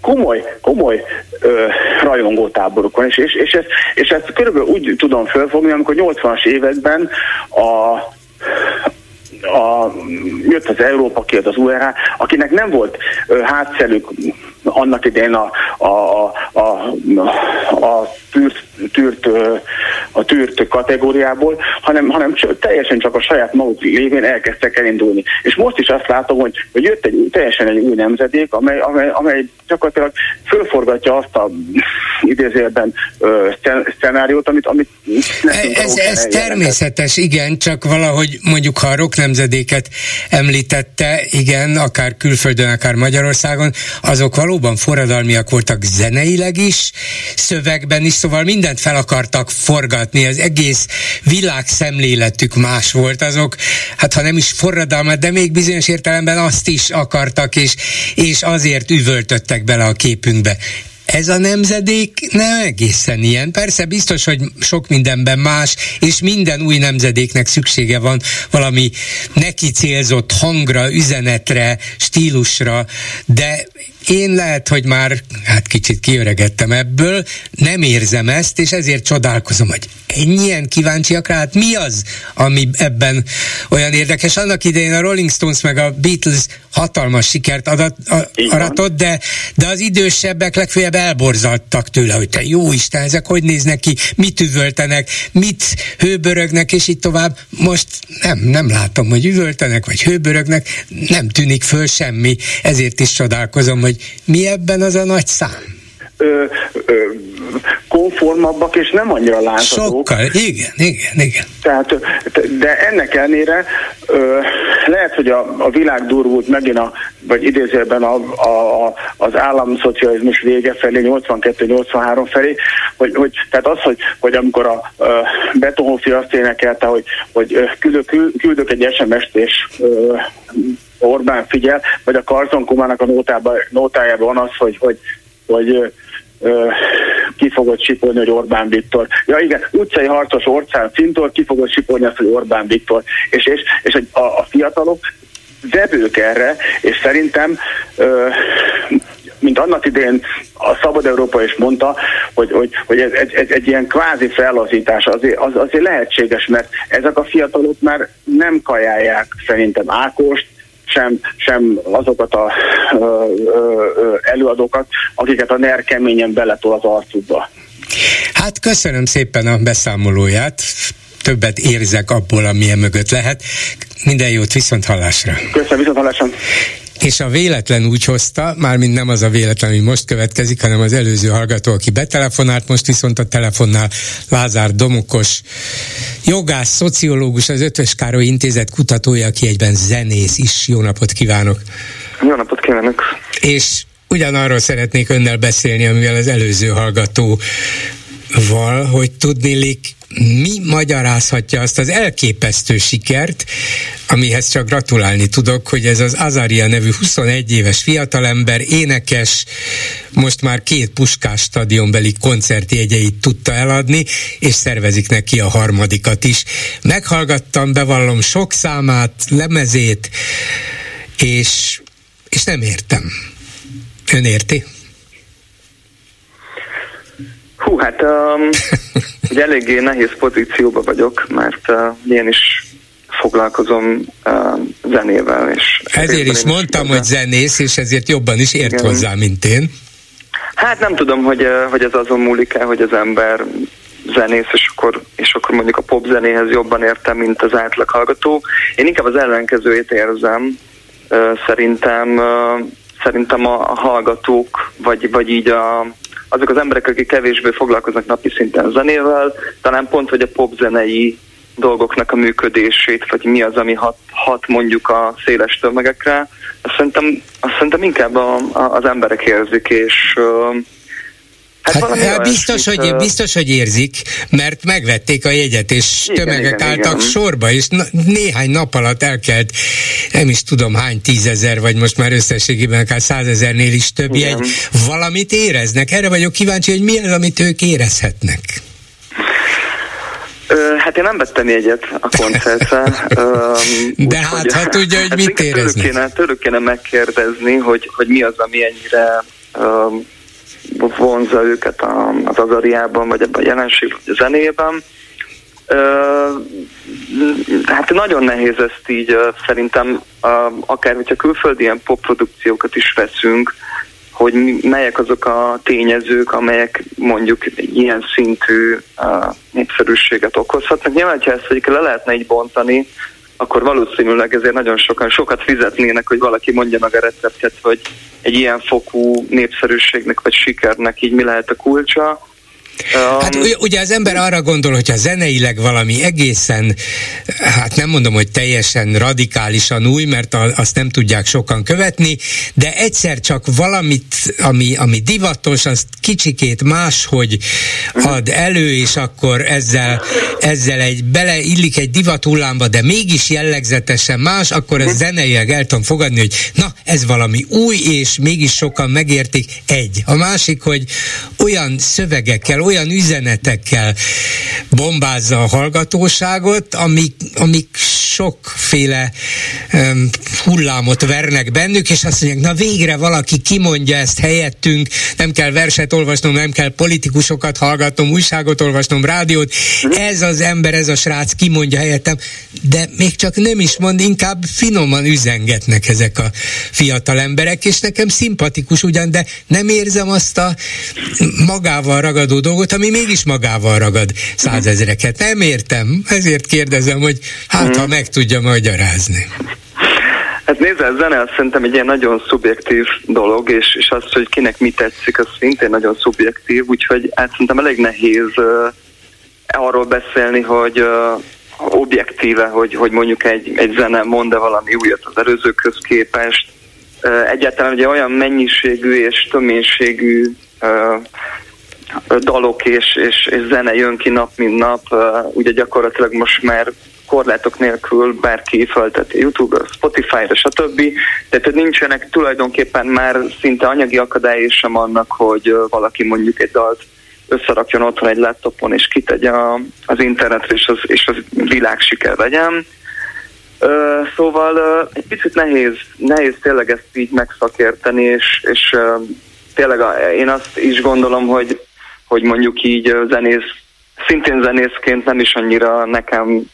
komoly, komoly ö, rajongótáboruk van, és, és, és, ezt, és ezt körülbelül úgy tudom felfogni, amikor 80-as években a a, jött az Európa kijött az URH, akinek nem volt ö, annak idején a, a, a, a, a tűrt, tűrt, a tűrt kategóriából, hanem, hanem teljesen csak a saját maguk lévén elkezdtek elindulni. És most is azt látom, hogy, hogy jött egy teljesen egy új nemzedék, amely, amely, amely gyakorlatilag fölforgatja azt a idézőben szenáriót, amit, amit ez, ez természetes, igen, csak valahogy mondjuk, ha a rock nemzedéket említette, igen, akár külföldön, akár Magyarországon, azok valóban forradalmiak voltak zeneileg is, szövegben is, szóval mindent fel akartak forgatni, az egész világszemléletük más volt, azok, hát ha nem is forradalmat, de még bizonyos értelemben azt is akartak, és, és azért üvöltöttek bele a képünkbe ez a nemzedék nem egészen ilyen. Persze biztos, hogy sok mindenben más, és minden új nemzedéknek szüksége van valami neki célzott hangra, üzenetre, stílusra, de én lehet, hogy már hát kicsit kiöregettem ebből, nem érzem ezt, és ezért csodálkozom, hogy ennyien kíváncsiak rá, hát mi az, ami ebben olyan érdekes. Annak idején a Rolling Stones meg a Beatles hatalmas sikert adat, a, aratott, de, de az idősebbek legfeljebb elborzadtak tőle, hogy te jó Isten, ezek hogy néznek ki, mit üvöltenek, mit hőbörögnek, és így tovább. Most nem, nem látom, hogy üvöltenek, vagy hőbörögnek, nem tűnik föl semmi, ezért is csodálkozom, hogy mi ebben az a nagy szám ö, ö, konformabbak, és nem annyira láthatók. Sokkal, igen, igen, igen. Tehát, de ennek ellenére ö, lehet, hogy a, a világ durvult megint, a, vagy idézőben a, a, a, az államszocializmus vége felé, 82-83 felé, hogy, hogy, tehát az, hogy, hogy amikor a, a Betonhofi azt énekelte, hogy, hogy küldök, küldök egy SMS-t, és ö, Orbán figyel, vagy a Karzon Kumának a nótában, nótájában van az, hogy, hogy, hogy ki fogod sipolni, hogy Orbán Viktor. Ja igen, utcai harcos Orcán Cintor, ki fogod sipolni azt, hogy Orbán Viktor. És, és, és a, a fiatalok vevők erre, és szerintem mint annak idén a Szabad Európa is mondta, hogy, hogy, hogy ez, ez, ez egy ilyen kvázi fellazítás azért, az, azért lehetséges, mert ezek a fiatalok már nem kajálják szerintem Ákost, sem, sem azokat a ö, ö, előadókat, akiket a NER keményen beletol az arcukba. Hát köszönöm szépen a beszámolóját, többet érzek abból, amilyen mögött lehet. Minden jót, viszont hallásra. Köszönöm, viszont hallásra és a véletlen úgy hozta, mármint nem az a véletlen, ami most következik, hanem az előző hallgató, aki betelefonált, most viszont a telefonnál Lázár Domokos, jogász, szociológus, az Ötvös Károly Intézet kutatója, aki egyben zenész is. Jó napot kívánok! Jó napot kívánok! És ugyanarról szeretnék önnel beszélni, amivel az előző hallgató val, hogy tudnélik mi magyarázhatja azt az elképesztő sikert, amihez csak gratulálni tudok, hogy ez az Azaria nevű 21 éves fiatalember, énekes, most már két puskás stadionbeli koncertjegyeit tudta eladni, és szervezik neki a harmadikat is. Meghallgattam, bevallom sok számát, lemezét, és, és nem értem. Ön érti? Hú, hát um, ugye eléggé nehéz pozícióban vagyok, mert uh, én is foglalkozom uh, zenével. És ezért is mondtam, is hogy zenész, és ezért jobban is ért Igen. hozzá, mint én. Hát nem tudom, hogy, hogy ez azon múlik-e, hogy az ember zenész, és akkor, és akkor mondjuk a pop zenéhez jobban értem, mint az átlag hallgató. Én inkább az ellenkezőjét érzem. Szerintem, szerintem a, a hallgatók, vagy, vagy így a, azok az emberek, akik kevésbé foglalkoznak napi szinten zenével, talán pont, hogy a popzenei dolgoknak a működését, vagy mi az, ami hat, hat mondjuk a széles tömegekre, azt szerintem, azt szerintem inkább a, a, az emberek érzik, és Hát, hát, hát biztos, hogy, biztos, hogy érzik, mert megvették a jegyet, és igen, tömegek igen, álltak igen. sorba, és na, néhány nap alatt elkelt, nem is tudom hány tízezer, vagy most már összességében akár százezernél is több igen. jegy. Valamit éreznek? Erre vagyok kíváncsi, hogy mi az, amit ők érezhetnek. Ö, hát én nem vettem jegyet a koncertre. De hát, hogy, ha tudja, hogy hát mit éreznek. Tőlük kéne, tőlük kéne megkérdezni, hogy, hogy mi az, ami ennyire vonza őket az azariában, vagy ebben a jelenségben, vagy a zenében. Hát nagyon nehéz ezt így szerintem, akár hogyha külföldi ilyen popprodukciókat is veszünk, hogy melyek azok a tényezők, amelyek mondjuk ilyen szintű népszerűséget okozhatnak. Nyilván, ha ezt le lehetne így bontani, akkor valószínűleg ezért nagyon sokan sokat fizetnének, hogy valaki mondja meg a receptet, hogy egy ilyen fokú népszerűségnek vagy sikernek így mi lehet a kulcsa Hát ugye az ember arra gondol, hogyha zeneileg valami egészen, hát nem mondom, hogy teljesen radikálisan új, mert azt nem tudják sokan követni, de egyszer csak valamit, ami, ami divatos, azt kicsikét máshogy ad elő, és akkor ezzel, ezzel egy beleillik egy divat hullámba, de mégis jellegzetesen más, akkor ez zeneileg el tudom fogadni, hogy na, ez valami új, és mégis sokan megértik. Egy. A másik, hogy olyan szövegekkel, olyan üzenetekkel bombázza a hallgatóságot, amik, amik sokféle um, hullámot vernek bennük, és azt mondják, na végre valaki kimondja ezt helyettünk, nem kell verset olvasnom, nem kell politikusokat hallgatnom, újságot olvasnom, rádiót, ez az ember, ez a srác kimondja helyettem, de még csak nem is mond, inkább finoman üzengetnek ezek a fiatal emberek, és nekem szimpatikus ugyan, de nem érzem azt a magával ragadó dolgot, ami mégis magával ragad százezreket. Nem értem, ezért kérdezem, hogy hát ha meg tudja magyarázni. Hát nézd, a zene azt szerintem egy ilyen nagyon szubjektív dolog, és, és az, hogy kinek mi tetszik, az szintén nagyon szubjektív, úgyhogy hát szerintem elég nehéz uh, arról beszélni, hogy uh, objektíve, hogy, hogy mondjuk egy, egy zene mond-e valami újat az előzőkhöz képest. Uh, egyáltalán ugye olyan mennyiségű és töménységű uh, dalok és, és, és zene jön ki nap, mint nap, ugye gyakorlatilag most már korlátok nélkül bárki felteti YouTube-ra, Spotify-ra, stb. Tehát nincsenek tulajdonképpen már szinte anyagi akadály sem annak, hogy valaki mondjuk egy dalt összerakjon otthon egy laptopon, és kitegye az internetre, és az, és az világsiker legyen. Szóval egy picit nehéz, nehéz tényleg ezt így megszakérteni, és, és uh, tényleg én azt is gondolom, hogy hogy mondjuk így zenész, szintén zenészként nem is annyira nekem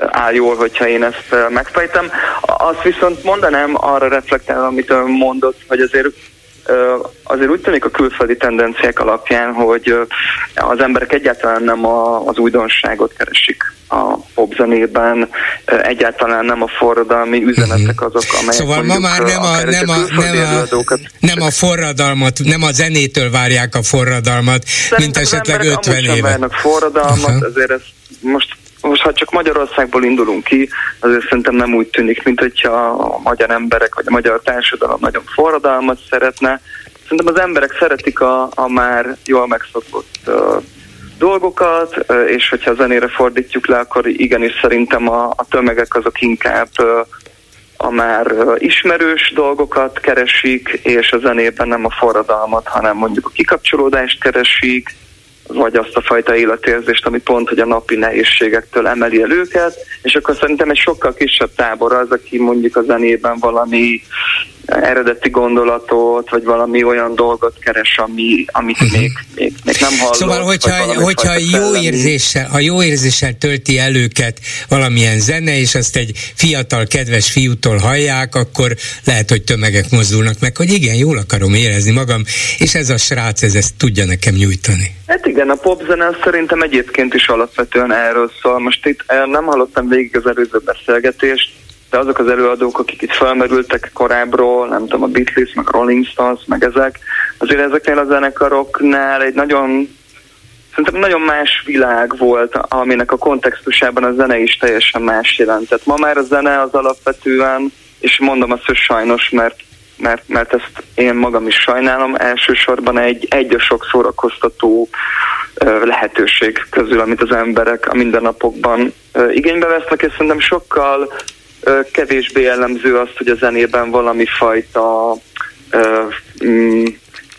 áll jól, hogyha én ezt megfejtem. Azt viszont mondanám arra reflektálva, amit ön mondott, hogy azért azért úgy tűnik a külföldi tendenciák alapján, hogy az emberek egyáltalán nem a, az újdonságot keresik a popzenében, egyáltalán nem a forradalmi üzenetek mhm. azok, amelyek Szóval ma már nem a, nem, a, nem, a, nem a forradalmat, nem a zenétől várják a forradalmat, Szerintem mint esetleg 50 éve. várnak forradalmat, uh-huh. ezért ez most most ha csak Magyarországból indulunk ki, azért szerintem nem úgy tűnik, mint hogyha a magyar emberek vagy a magyar társadalom nagyon forradalmat szeretne. Szerintem az emberek szeretik a, a már jól megszokott uh, dolgokat, uh, és hogyha a zenére fordítjuk le, akkor igenis szerintem a, a tömegek azok inkább uh, a már ismerős dolgokat keresik, és a zenében nem a forradalmat, hanem mondjuk a kikapcsolódást keresik, vagy azt a fajta életérzést, ami pont, hogy a napi nehézségektől emeli el őket, és akkor szerintem egy sokkal kisebb tábor az, aki mondjuk a zenében valami eredeti gondolatot, vagy valami olyan dolgot keres, ami, amit uh-huh. még, még, még nem hallott. Szóval, hogyha, hogyha jó érzéssel, ha jó érzéssel tölti el őket valamilyen zene, és azt egy fiatal, kedves fiútól hallják, akkor lehet, hogy tömegek mozdulnak meg, hogy igen, jól akarom érezni magam, és ez a srác, ez ezt tudja nekem nyújtani. Hát igen, a popzene szerintem egyébként is alapvetően erről szól. Most itt eh, nem hallottam végig az előző beszélgetést, de azok az előadók, akik itt felmerültek korábbról, nem tudom, a Beatles, meg Rolling Stones, meg ezek, azért ezeknél a zenekaroknál egy nagyon szerintem nagyon más világ volt, aminek a kontextusában a zene is teljesen más jelentett. Ma már a zene az alapvetően, és mondom azt, hogy sajnos, mert, mert, mert ezt én magam is sajnálom, elsősorban egy, egy a sok szórakoztató lehetőség közül, amit az emberek a mindennapokban igénybe vesznek, és szerintem sokkal kevésbé jellemző az, hogy a zenében valami fajta mm,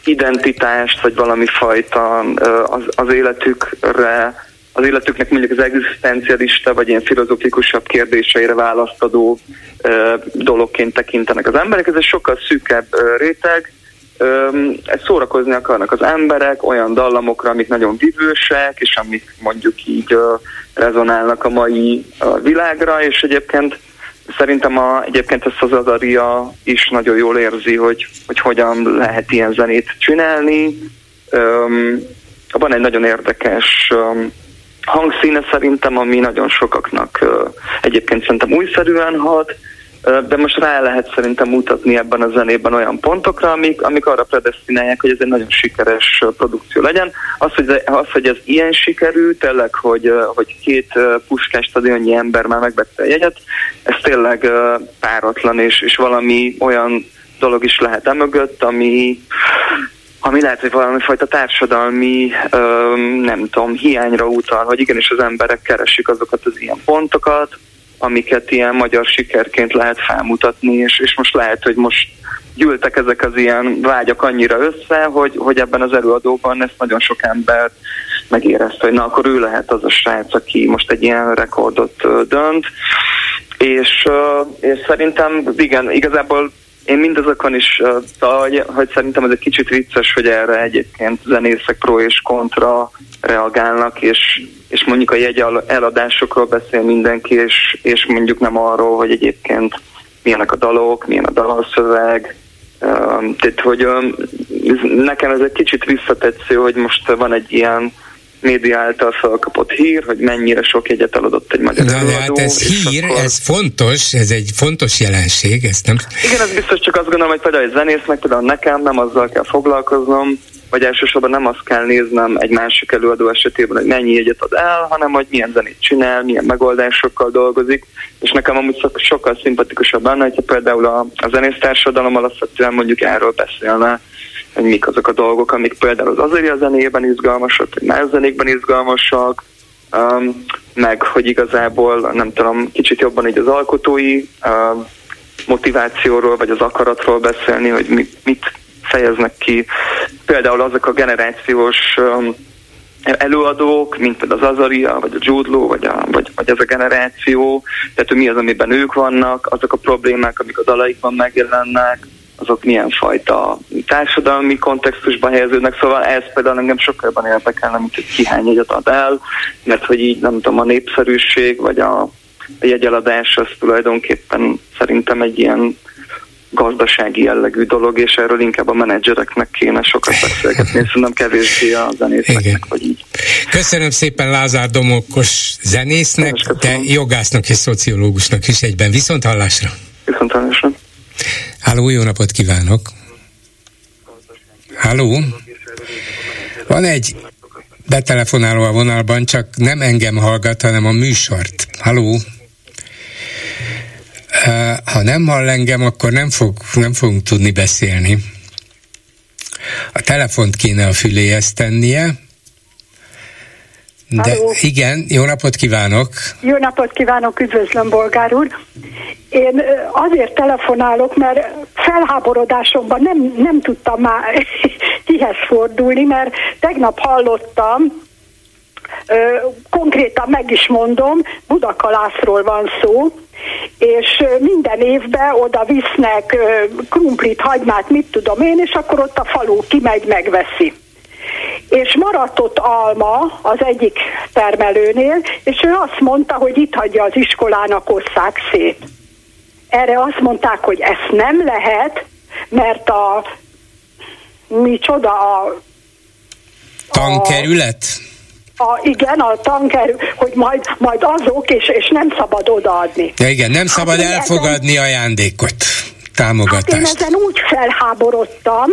identitást, vagy valami fajta az, az életükre, az életüknek mondjuk az egzisztencialista, vagy ilyen filozofikusabb kérdéseire választadó dologként tekintenek az emberek. Ez egy sokkal szűkebb réteg, ezt szórakozni akarnak az emberek olyan dallamokra, amik nagyon vívősek, és amik mondjuk így rezonálnak a mai világra, és egyébként Szerintem a, egyébként ezt az Azaria is nagyon jól érzi, hogy, hogy hogyan lehet ilyen zenét csinálni. Um, van egy nagyon érdekes um, hangszíne szerintem, ami nagyon sokaknak uh, egyébként szerintem újszerűen hat, de most rá lehet szerintem mutatni ebben a zenében olyan pontokra, amik, amik arra predestinálják, hogy ez egy nagyon sikeres produkció legyen. Az, hogy, az, hogy ez ilyen sikerű, tényleg, hogy, hogy két puskás stadionnyi ember már megvette a jegyet, ez tényleg páratlan, és, és valami olyan dolog is lehet emögött, ami, ami lehet, hogy valami fajta társadalmi, nem tudom, hiányra utal, hogy igenis az emberek keresik azokat az ilyen pontokat, amiket ilyen magyar sikerként lehet felmutatni, és, és most lehet, hogy most gyűltek ezek az ilyen vágyak annyira össze, hogy, hogy ebben az előadóban ezt nagyon sok ember megérezte, hogy na akkor ő lehet az a srác, aki most egy ilyen rekordot dönt, és, és szerintem igen, igazából én mindazokon is, hogy, hogy szerintem ez egy kicsit vicces, hogy erre egyébként zenészek pro és kontra reagálnak, és, és mondjuk a jegy eladásokról beszél mindenki, és, és mondjuk nem arról, hogy egyébként milyenek a dalok, milyen a dalszöveg, tehát, hogy nekem ez egy kicsit visszatetsző, hogy most van egy ilyen média által felkapott hír, hogy mennyire sok jegyet eladott egy magyar Na, előadó. Hát ez hír, akkor... ez fontos, ez egy fontos jelenség, ezt nem... Igen, ez biztos csak azt gondolom, hogy például egy zenésznek, például nekem nem azzal kell foglalkoznom, vagy elsősorban nem azt kell néznem egy másik előadó esetében, hogy mennyi jegyet ad el, hanem hogy milyen zenét csinál, milyen megoldásokkal dolgozik, és nekem amúgy sokkal szimpatikusabb lenne, hogyha például a, a zenésztársadalom alapvetően mondjuk erről beszélne, hogy mik azok a dolgok, amik például az azért a zenében izgalmasak, vagy más zenékben izgalmasak, um, meg hogy igazából, nem tudom, kicsit jobban így az alkotói uh, motivációról, vagy az akaratról beszélni, hogy mit, mit fejeznek ki. Például azok a generációs um, előadók, mint például az Azaria, vagy a Jude vagy, a, vagy, vagy ez a generáció, tehát hogy mi az, amiben ők vannak, azok a problémák, amik a dalaikban megjelennek, azok milyen fajta társadalmi kontextusban helyeződnek, szóval ez például engem sokkal jobban érdekelne, mint hogy ki hány jegyet ad el, mert hogy így nem tudom, a népszerűség vagy a, a jegyeladás az tulajdonképpen szerintem egy ilyen gazdasági jellegű dolog, és erről inkább a menedzsereknek kéne sokat beszélgetni, és szerintem kevésbé a zenészeknek, vagy így. Köszönöm szépen Lázár Domokos zenésznek, de jogásznak és szociológusnak is egyben. Viszont hallásra! Viszont hallásra! Háló, jó napot kívánok! Háló? Van egy betelefonáló a vonalban, csak nem engem hallgat, hanem a műsort. Háló? Ha nem hall engem, akkor nem, fog, nem fogunk tudni beszélni. A telefont kéne a füléhez tennie, de Halló. igen, jó napot kívánok! Jó napot kívánok, üdvözlöm, bolgár úr! Én azért telefonálok, mert felháborodásomban nem, nem tudtam már kihez fordulni, mert tegnap hallottam, konkrétan meg is mondom, Budakalászról van szó, és minden évben oda visznek krumplit, hagymát, mit tudom én, és akkor ott a falu kimegy, megveszi. És maradt ott alma az egyik termelőnél, és ő azt mondta, hogy itt hagyja az iskolának, osszák szét. Erre azt mondták, hogy ezt nem lehet, mert a micsoda a Tankerület? A, igen, a tanker, hogy majd, majd azok, és, és nem szabad odaadni. Ja igen, nem szabad hát elfogadni ezen, ajándékot, támogatást. Hát én ezen úgy felháborodtam,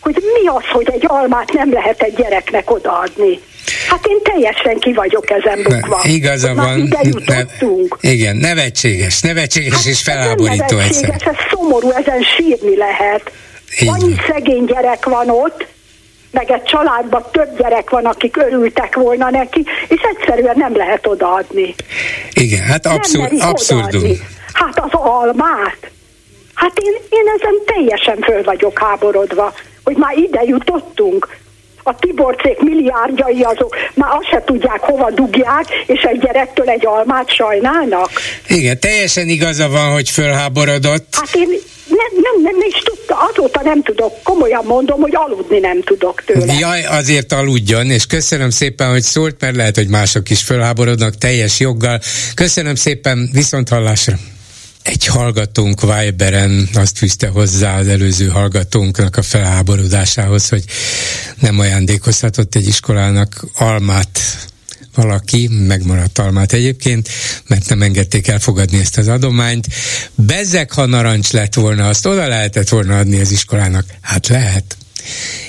hogy mi az, hogy egy almát nem lehet egy gyereknek odaadni. Hát én teljesen ki vagyok ezen bukva. Ne, igaza van. Ne, igen, nevetséges, nevetséges hát és felháborító egyszer. Ez szomorú, ezen sírni lehet. Igen. Annyi szegény gyerek van ott, meg egy családban több gyerek van, akik örültek volna neki, és egyszerűen nem lehet odaadni. Igen, hát abszur- abszurdum. Hát az almát. Hát én, én ezen teljesen föl vagyok háborodva, hogy már ide jutottunk. A Tiborcék milliárdjai azok már azt se tudják, hova dugják, és egy gyerektől egy almát sajnálnak. Igen, teljesen igaza van, hogy fölháborodott. Hát én nem, nem, nem is tudta, azóta nem tudok, komolyan mondom, hogy aludni nem tudok tőle. Jaj, azért aludjon, és köszönöm szépen, hogy szólt, mert lehet, hogy mások is fölháborodnak teljes joggal. Köszönöm szépen, viszont hallásra! Egy hallgatónk Viberen azt fűzte hozzá az előző hallgatónknak a felháborodásához, hogy nem ajándékozhatott egy iskolának almát valaki, megmaradt almát egyébként, mert nem engedték elfogadni ezt az adományt. Bezek, ha narancs lett volna, azt oda lehetett volna adni az iskolának. Hát lehet.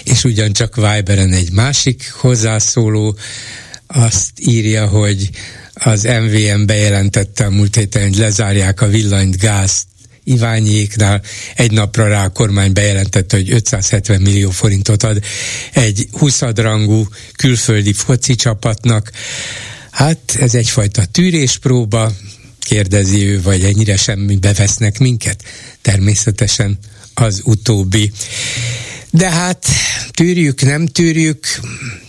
És ugyancsak Viberen egy másik hozzászóló azt írja, hogy az MVM bejelentette a múlt héten, hogy lezárják a villanyt, gázt, Iványéknál egy napra rá a kormány bejelentette, hogy 570 millió forintot ad egy 20 rangú külföldi foci csapatnak. Hát ez egyfajta tűréspróba, kérdezi ő, vagy ennyire semmi bevesznek minket? Természetesen az utóbbi. De hát tűrjük, nem tűrjük,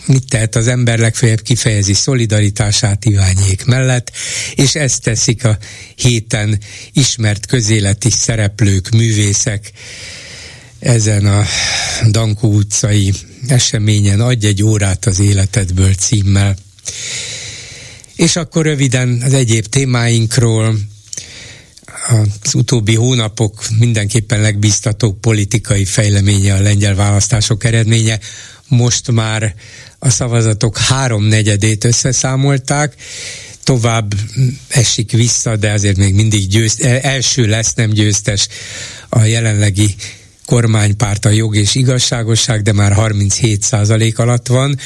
mit tehet az ember legfeljebb kifejezi szolidaritását Iványék mellett, és ezt teszik a héten ismert közéleti szereplők, művészek ezen a Dankó utcai eseményen. Adj egy órát az életedből címmel. És akkor röviden az egyéb témáinkról, az utóbbi hónapok mindenképpen legbiztató politikai fejleménye a lengyel választások eredménye. Most már a szavazatok háromnegyedét összeszámolták, tovább esik vissza, de azért még mindig győzt, e, első lesz, nem győztes a jelenlegi kormánypárt a jog és igazságosság, de már 37 százalék alatt van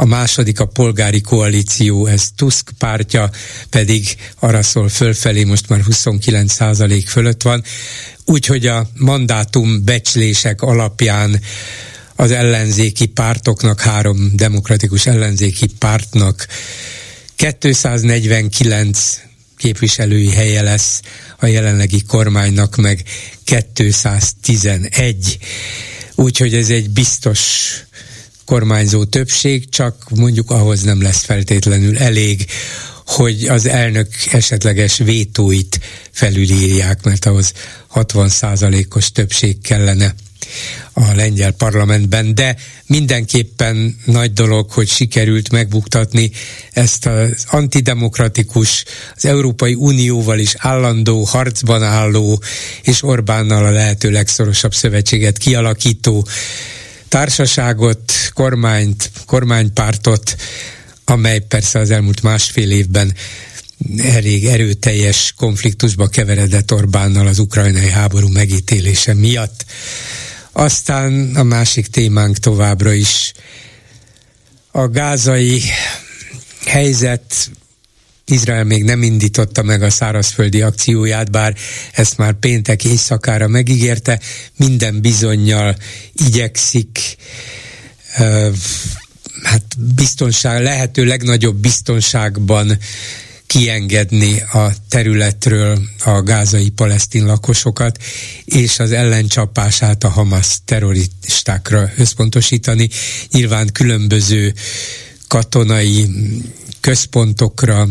a második a polgári koalíció, ez Tusk pártja, pedig arra szól fölfelé, most már 29 százalék fölött van, úgyhogy a mandátum becslések alapján az ellenzéki pártoknak, három demokratikus ellenzéki pártnak 249 képviselői helye lesz, a jelenlegi kormánynak meg 211. Úgyhogy ez egy biztos kormányzó többség, csak mondjuk ahhoz nem lesz feltétlenül elég, hogy az elnök esetleges vétóit felülírják, mert ahhoz 60 os többség kellene a lengyel parlamentben, de mindenképpen nagy dolog, hogy sikerült megbuktatni ezt az antidemokratikus, az Európai Unióval is állandó harcban álló és Orbánnal a lehető legszorosabb szövetséget kialakító társaságot, kormányt, kormánypártot, amely persze az elmúlt másfél évben elég erőteljes konfliktusba keveredett Orbánnal az ukrajnai háború megítélése miatt. Aztán a másik témánk továbbra is a gázai helyzet Izrael még nem indította meg a szárazföldi akcióját, bár ezt már péntek éjszakára megígérte, minden bizonyal igyekszik hát biztonság, lehető legnagyobb biztonságban kiengedni a területről a gázai palesztin lakosokat, és az ellencsapását a Hamas terroristákra összpontosítani. Nyilván különböző katonai központokra,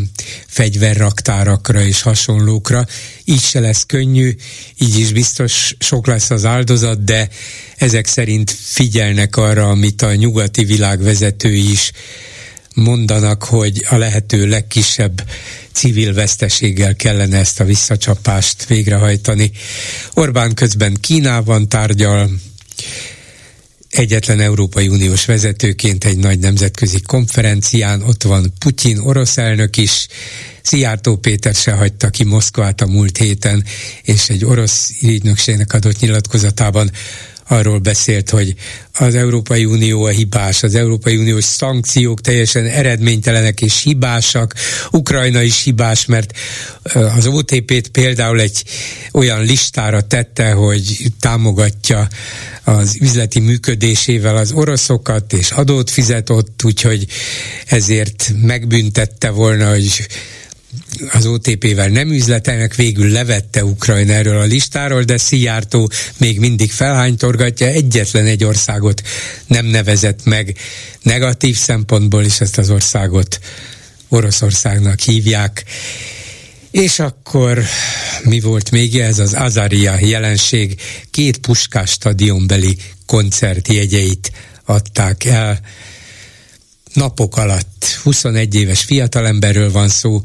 fegyverraktárakra és hasonlókra. Így se lesz könnyű, így is biztos sok lesz az áldozat, de ezek szerint figyelnek arra, amit a nyugati világ vezetői is mondanak, hogy a lehető legkisebb civil veszteséggel kellene ezt a visszacsapást végrehajtani. Orbán közben Kínában tárgyal, egyetlen Európai Uniós vezetőként egy nagy nemzetközi konferencián, ott van Putyin orosz elnök is, Szijjártó Péter se hagyta ki Moszkvát a múlt héten, és egy orosz ügynökségnek adott nyilatkozatában arról beszélt, hogy az Európai Unió a hibás, az Európai Uniós szankciók teljesen eredménytelenek és hibásak, Ukrajna is hibás, mert az OTP-t például egy olyan listára tette, hogy támogatja az üzleti működésével az oroszokat, és adót fizet ott, úgyhogy ezért megbüntette volna, hogy az OTP-vel nem üzletelnek, végül levette Ukrajna erről a listáról, de Szijjártó még mindig felhánytorgatja, egyetlen egy országot nem nevezett meg negatív szempontból, is ezt az országot Oroszországnak hívják. És akkor mi volt még ez az Azaria jelenség? Két puskás stadionbeli koncertjegyeit adták el napok alatt. 21 éves fiatalemberről van szó,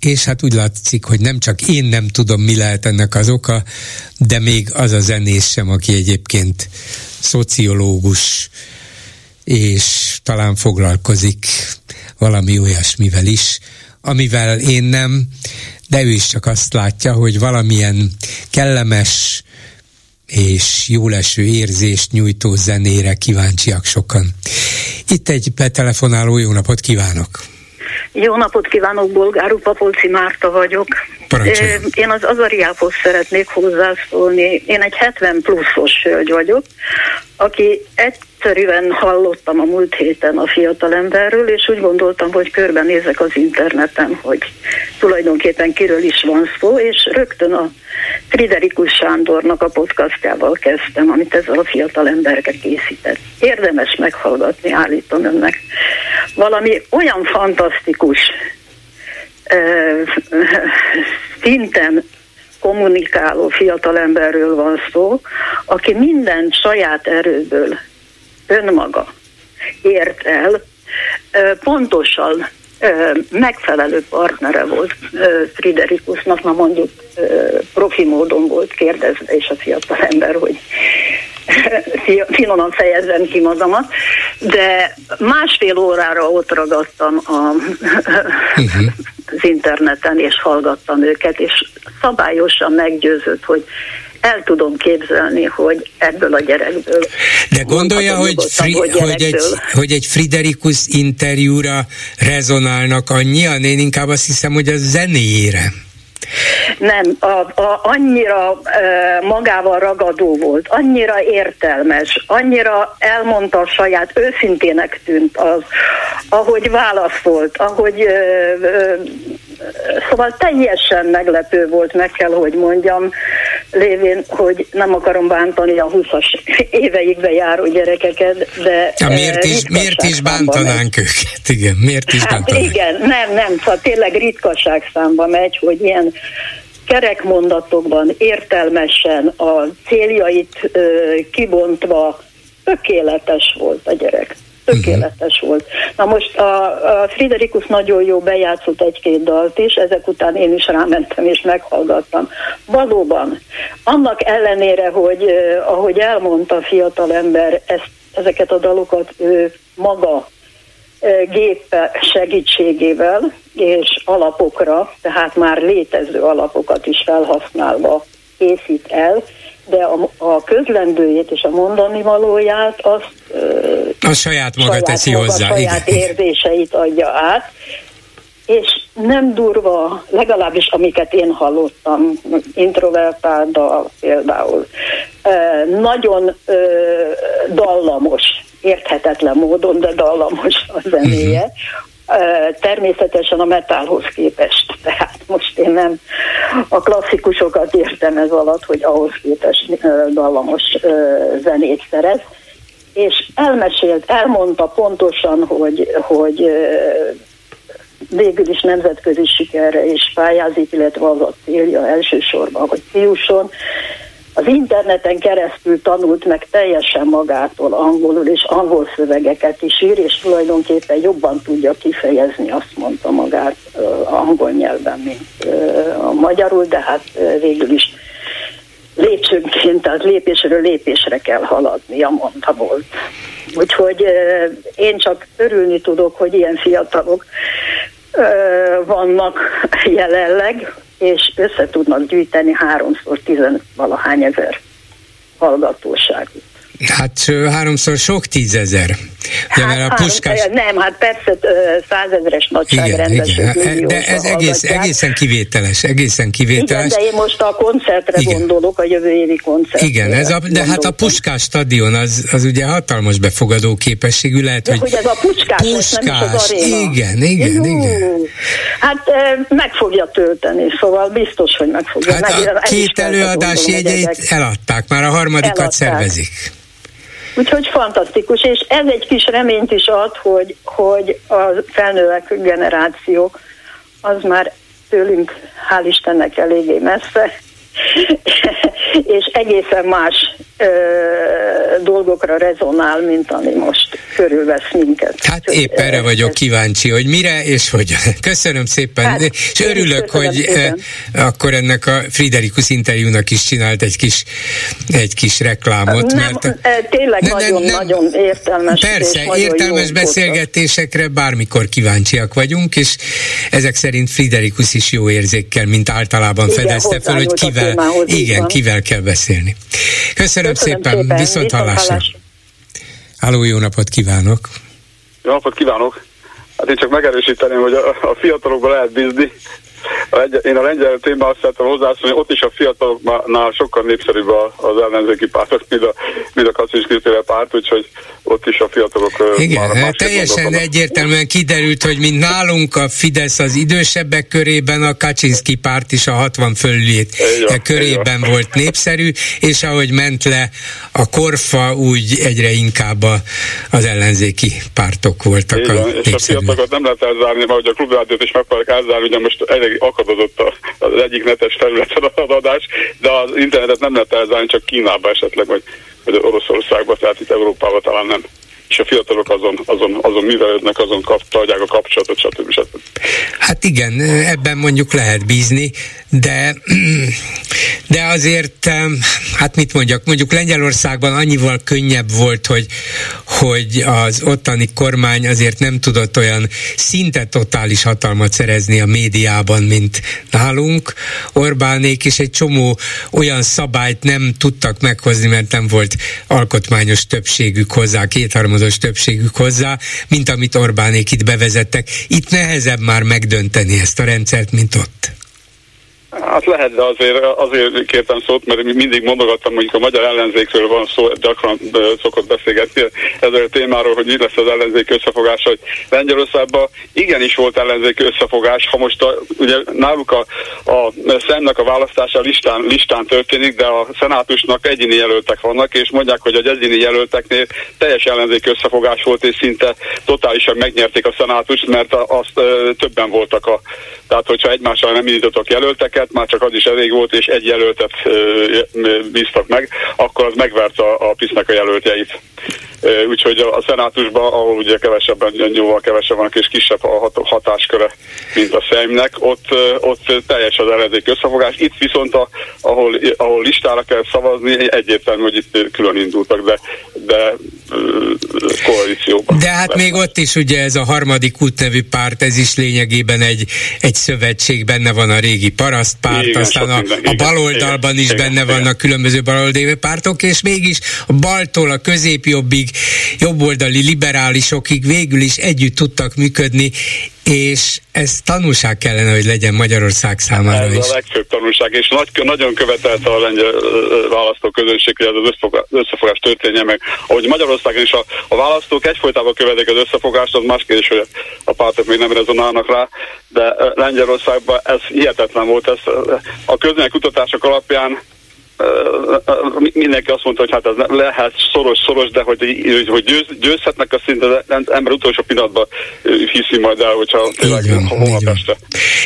és hát úgy látszik, hogy nem csak én nem tudom, mi lehet ennek az oka, de még az a zenész sem, aki egyébként szociológus, és talán foglalkozik valami olyasmivel is, amivel én nem, de ő is csak azt látja, hogy valamilyen kellemes és jóleső érzést nyújtó zenére kíváncsiak sokan. Itt egy betelefonáló, jó napot kívánok! Jó napot kívánok, Bolgár Papolci Márta vagyok. Parancsoljon. Én az Azariához szeretnék hozzászólni. Én egy 70 pluszos hölgy vagyok, aki egyszerűen hallottam a múlt héten a fiatalemberről, és úgy gondoltam, hogy körbenézek az interneten, hogy tulajdonképpen kiről is van szó, és rögtön a Friderikus Sándornak a podcastjával kezdtem, amit ezzel a fiatalemberke készített. Érdemes meghallgatni, állítom önnek. Valami olyan fantasztikus szinten kommunikáló fiatalemberről van szó, aki minden saját erőből önmaga ért el, pontosan megfelelő partnere volt Friderikusnak, na mondjuk profi módon volt kérdezve és a fiatal ember, hogy finoman fejezzem ki magamat, de másfél órára ott ragadtam a, uh-huh. az interneten, és hallgattam őket, és szabályosan meggyőzött, hogy el tudom képzelni, hogy ebből a gyerekből. De gondolja, hogy, fri, hogy, egy, hogy egy Friderikus interjúra rezonálnak annyian, én inkább azt hiszem, hogy a zenéjére. Nem, a, a, annyira e, magával ragadó volt, annyira értelmes, annyira elmondta a saját, őszintének tűnt az, ahogy válaszolt, ahogy e, e, Szóval teljesen meglepő volt, meg kell, hogy mondjam, lévén, hogy nem akarom bántani a 20-as éveikbe járó gyerekeket, de... Ja, miért is, miért is bántanánk megy. őket? Igen, miért is hát bántanánk? Igen, nem, nem, szóval tényleg ritkaság számba megy, hogy ilyen kerekmondatokban értelmesen a céljait ö, kibontva tökéletes volt a gyerek tökéletes volt. Na most a, a Friderikus nagyon jó bejátszott egy-két dalt is, ezek után én is rámentem és meghallgattam. Valóban, annak ellenére, hogy eh, ahogy elmondta a fiatal ember, ezt, ezeket a dalokat ő maga gépe segítségével és alapokra, tehát már létező alapokat is felhasználva készít el, de a, a közlendőjét és a mondani valóját azt a saját maga saját teszi maga, hozzá. saját igen. érzéseit adja át, és nem durva, legalábbis amiket én hallottam, introvertálda például, nagyon dallamos, érthetetlen módon, de dallamos a zenéje. Természetesen a metálhoz képest. Tehát most én nem a klasszikusokat értem ez alatt, hogy ahhoz képest dallamos zenét szerez. És elmesélt, elmondta pontosan, hogy, hogy végül is nemzetközi sikerre is pályázik, illetve az a célja elsősorban, hogy fiúson az interneten keresztül tanult meg teljesen magától angolul, és angol szövegeket is ír, és tulajdonképpen jobban tudja kifejezni, azt mondta magát angol nyelven, mint a magyarul, de hát végül is lépcsőnként, tehát lépésről lépésre kell haladni, a mondta volt. Úgyhogy én csak örülni tudok, hogy ilyen fiatalok vannak jelenleg, és össze tudnak gyűjteni háromszor tizen valahány ezer hallgatóságot. Hát háromszor sok tízezer. Ja, hát, a puskás... Nem, hát persze százezres nagyságrendben. De ez egész, egészen kivételes, egészen kivételes. Igen, de én most a koncertre igen. gondolok, a jövő évi koncertre. Igen, ez a, de gondoltam. hát a Puskás stadion az, az ugye hatalmas befogadó képességű, lehet, de, hogy... hogy ez a Puskás, puskás nem is az aréna. Igen, igen, Jú. igen. Hát meg fogja tölteni, szóval biztos, hogy meg fogja. Hát meg, a két előadás jegyeit eladták, már a harmadikat eladták. szervezik. Úgyhogy fantasztikus, és ez egy kis reményt is ad, hogy, hogy a felnővek generáció az már tőlünk, hál' Istennek eléggé messze, és egészen más ö, dolgokra rezonál, mint ami most körülvesz minket. Hát Úgyhogy, épp erre vagyok kíváncsi, hogy mire és hogy. Köszönöm szépen, hát, és örülök, hogy szépen. akkor ennek a Friderikus interjúnak is csinált egy kis, egy kis reklámot. Nem, mert, tényleg nagyon-nagyon nagyon értelmes. Persze, értelmes beszélgetésekre bármikor kíváncsiak vagyunk, és ezek szerint Friderikus is jó érzékkel, mint általában Igen, fedezte fel, hogy kivel, igen, kivel kell beszélni. Köszönöm, Köszönöm szépen, szépen. viszont hallásra. Háló, jó napot kívánok! Jó napot kívánok! Hát én csak megerősíteném, hogy a, a fiatalokban lehet bízni, én a lengyel témában azt szeretem hozzászólni, ott is a fiataloknál sokkal népszerűbb az ellenzéki párt, mint a, mint a Kaczynszki párt, úgyhogy ott is a fiatalok Igen, már teljesen egyértelműen kiderült, hogy mint nálunk a Fidesz az idősebbek körében, a Kaczynszki párt is a 60 fölülét Igen, körében Igen. volt népszerű, és ahogy ment le a korfa, úgy egyre inkább a, az ellenzéki pártok voltak Igen, a és a fiatalokat nem lehet elzárni, mert a klubrádiót is meg akarják elzárni, ugye most elég akadozott az egyik netes területen az adás, de az internetet nem lehet elzárni, csak Kínába esetleg, vagy, vagy Oroszországba, tehát itt Európában talán nem és a fiatalok azon, azon, azon művelődnek, azon kap, tartják a kapcsolatot, stb. stb. Hát igen, ebben mondjuk lehet bízni, de, de azért, hát mit mondjak, mondjuk Lengyelországban annyival könnyebb volt, hogy, hogy az ottani kormány azért nem tudott olyan szinte totális hatalmat szerezni a médiában, mint nálunk. Orbánék is egy csomó olyan szabályt nem tudtak meghozni, mert nem volt alkotmányos többségük hozzá, kétharmados többségük hozzá, mint amit Orbánék itt bevezettek. Itt nehezebb már megdönteni ezt a rendszert, mint ott. Hát lehet, de azért, azért kértem szót, mert mindig mondogattam, mondjuk a magyar ellenzékről van szó, gyakran szokott beszélgetni ezzel a témáról, hogy mi lesz az ellenzék összefogás, hogy Lengyelországban igenis volt ellenzék összefogás, ha most a, ugye náluk a, a szemnek a választása listán, listán történik, de a szenátusnak egyéni jelöltek vannak, és mondják, hogy az egyéni jelölteknél teljes ellenzék összefogás volt, és szinte totálisan megnyerték a szenátust, mert azt többen voltak a, tehát hogyha egymással nem indítottak jelölteket, már csak az is elég volt, és egy jelöltet bíztak meg, akkor az megvert a, a PISZ-nek a jelöltjeit. Úgyhogy a szenátusban, ahol ugye kevesebben, jóval kevesebben és kisebb a hatásköre, mint a szemnek, ott, ott teljes az ellenzék összefogás. Itt viszont, a, ahol, ahol listára kell szavazni, egyértelmű, hogy itt külön indultak, de, de koalícióban. De hát lesz. még ott is ugye ez a harmadik út nevű párt, ez is lényegében egy, egy szövetség, benne van a régi parasztpárt, igen, aztán a, a baloldalban igen, is igen, benne igen. vannak különböző baloldali pártok, és mégis a baltól a középjobbig, jobboldali liberálisokig végül is együtt tudtak működni, és ez tanulság kellene, hogy legyen Magyarország számára ez is. Ez a legfőbb tanulság, és nagy, nagyon követelte a lengyel választóközönség, hogy ez az összefogás, összefogás történjen meg. Ahogy Magyarországon is a, a választók egyfolytában követik az összefogást, az más kérdés, hogy a pártok még nem rezonálnak rá, de Lengyelországban ez hihetetlen volt. Ez, a közmények kutatások alapján mindenki azt mondta, hogy hát ez lehet szoros-szoros, de hogy, hogy győz, győzhetnek a szinte, de az ember utolsó pillanatban hiszi majd el, hogyha tényleg holnap este.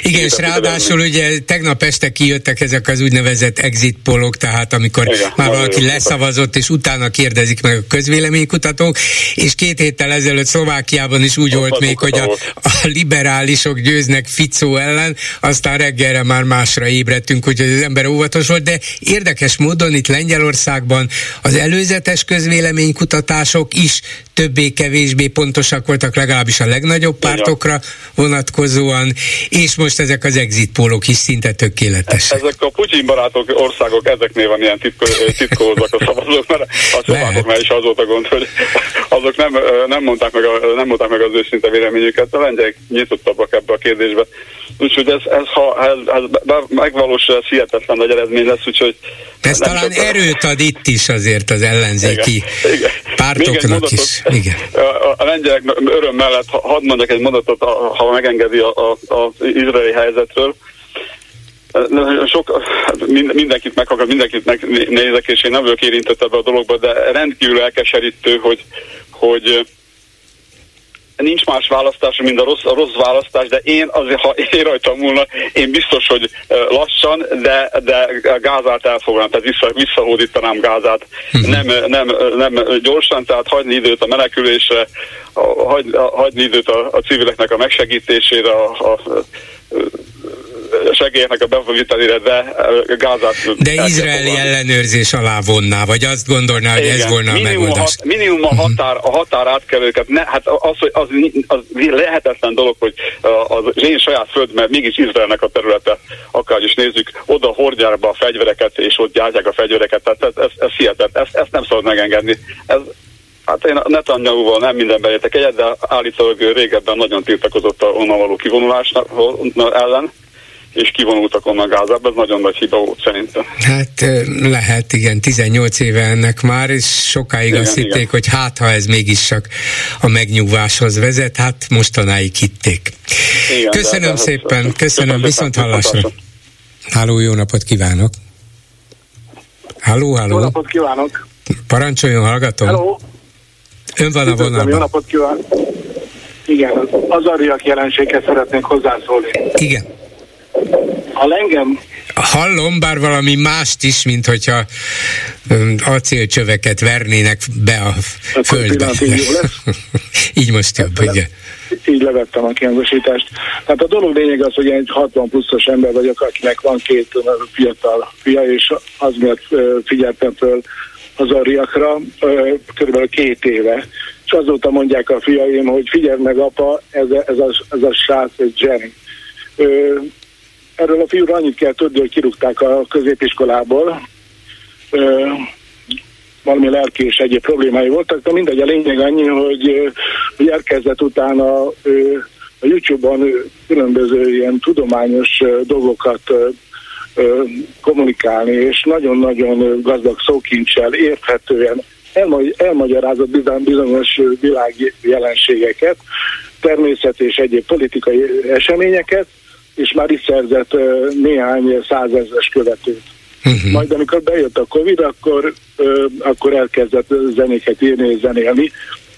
Igen, és ráadásul ugye tegnap este kijöttek ezek az úgynevezett exit polok, tehát amikor Igen, már valaki leszavazott, és utána kérdezik meg a közvéleménykutatók, és két héttel ezelőtt Szlovákiában is úgy volt még, hogy a, a liberálisok győznek Ficó ellen, aztán reggelre már másra ébredtünk, úgyhogy az ember óvatos volt, de érdekes módon itt Lengyelországban az előzetes közvéleménykutatások is többé-kevésbé pontosak voltak, legalábbis a legnagyobb pártokra vonatkozóan, és most ezek az exit pólok is szinte tökéletesek. Ezek a Putyin barátok országok, ezeknél van ilyen titko, titkózak a szavazók, mert a szlovákoknál is az volt a gond, hogy azok nem, nem, mondták meg a, nem mondták meg az őszinte véleményüket, a lengyelek nyitottabbak ebbe a kérdésbe. Úgyhogy ez, ez ha ez, ez megvalósul, ez hihetetlen nagy eredmény lesz, úgyhogy... Ez talán csak erőt ad itt is azért az ellenzéki igen, igen. pártoknak is. Igen. A, a lengyelek öröm mellett, hadd mondjak egy mondatot, ha megengedi az izraeli helyzetről, sok, mindenkit meghallgat, mindenkit megnézek, és én nem vagyok érintett ebbe a dologba, de rendkívül elkeserítő, hogy, hogy nincs más választás, mint a rossz, a rossz választás, de én azért, ha én rajtam múlna, én biztos, hogy lassan, de, de Gázát elfoglalnám, tehát vissza, visszahódítanám Gázát. Uh-huh. Nem, nem, nem gyorsan, tehát hagyni időt a menekülésre, hagy, hagyni időt a, a civileknek a megsegítésére, a, a segélyeknek a bevitelére, de Gázát... De izraeli ellenőrzés alá vonná, vagy azt gondolná, hogy Igen, ez volna a megoldás. Hat, minimum a mhm. határ, a határ átkelőket, ne, hát az, hogy az, az lehetetlen dolog, hogy az én saját föld, mert mégis Izraelnek a területe, akár is nézzük, oda hordják be a fegyvereket, és ott gyártják a fegyvereket, tehát ez, ez, ez hihetetlen, ezt, ezt nem szabad megengedni. Ez, Hát én Netanyahu-val nem mindenben értek egyet, de állítólag régebben nagyon tiltakozott a onnan való kivonulás ellen, és kivonultak onnan Gázába, ez nagyon nagy hiba volt szerintem. Hát lehet, igen, 18 éve ennek már, és sokáig igen, azt hitték, igen. hogy hát ha ez mégis csak a megnyugváshoz vezet, hát mostanáig hitték. Igen, köszönöm de, de szépen, ez, köszönöm, viszont hallásra. Háló, jó napot kívánok! Háló, háló! Jó napot kívánok! Parancsoljon, hallgatom! Háló! Ön van a vonalban. Jó napot kívánok! Igen, az ariak jelenséghez szeretnék hozzászólni. Igen. Ha engem Hallom, bár valami mást is, mint hogyha acélcsöveket vernének be a Akkor földbe. így most jobb, hát, igen. Így levettem a kiangosítást. Tehát a dolog lényeg az, hogy én egy 60 pluszos ember vagyok, akinek van két fiatal fia, és az miatt figyeltem föl az ariakra körülbelül két éve. És azóta mondják a fiaim, hogy figyelj meg apa, ez a, ez a, ez a srác, ez Jenny Erről a fiúra annyit kell tudni, hogy kirúgták a középiskolából. Ö, valami lelki és egyéb problémái voltak, de mindegy, a lényeg annyi, hogy, hogy elkezdett utána a YouTube-on különböző ilyen tudományos dolgokat kommunikálni, és nagyon-nagyon gazdag szókincsel, érthetően elmagyarázott bizonyos világi jelenségeket, természet és egyéb politikai eseményeket, és már is szerzett néhány százezres követőt. Uh-huh. Majd amikor bejött a Covid, akkor, akkor elkezdett zenéket írni és zenélni,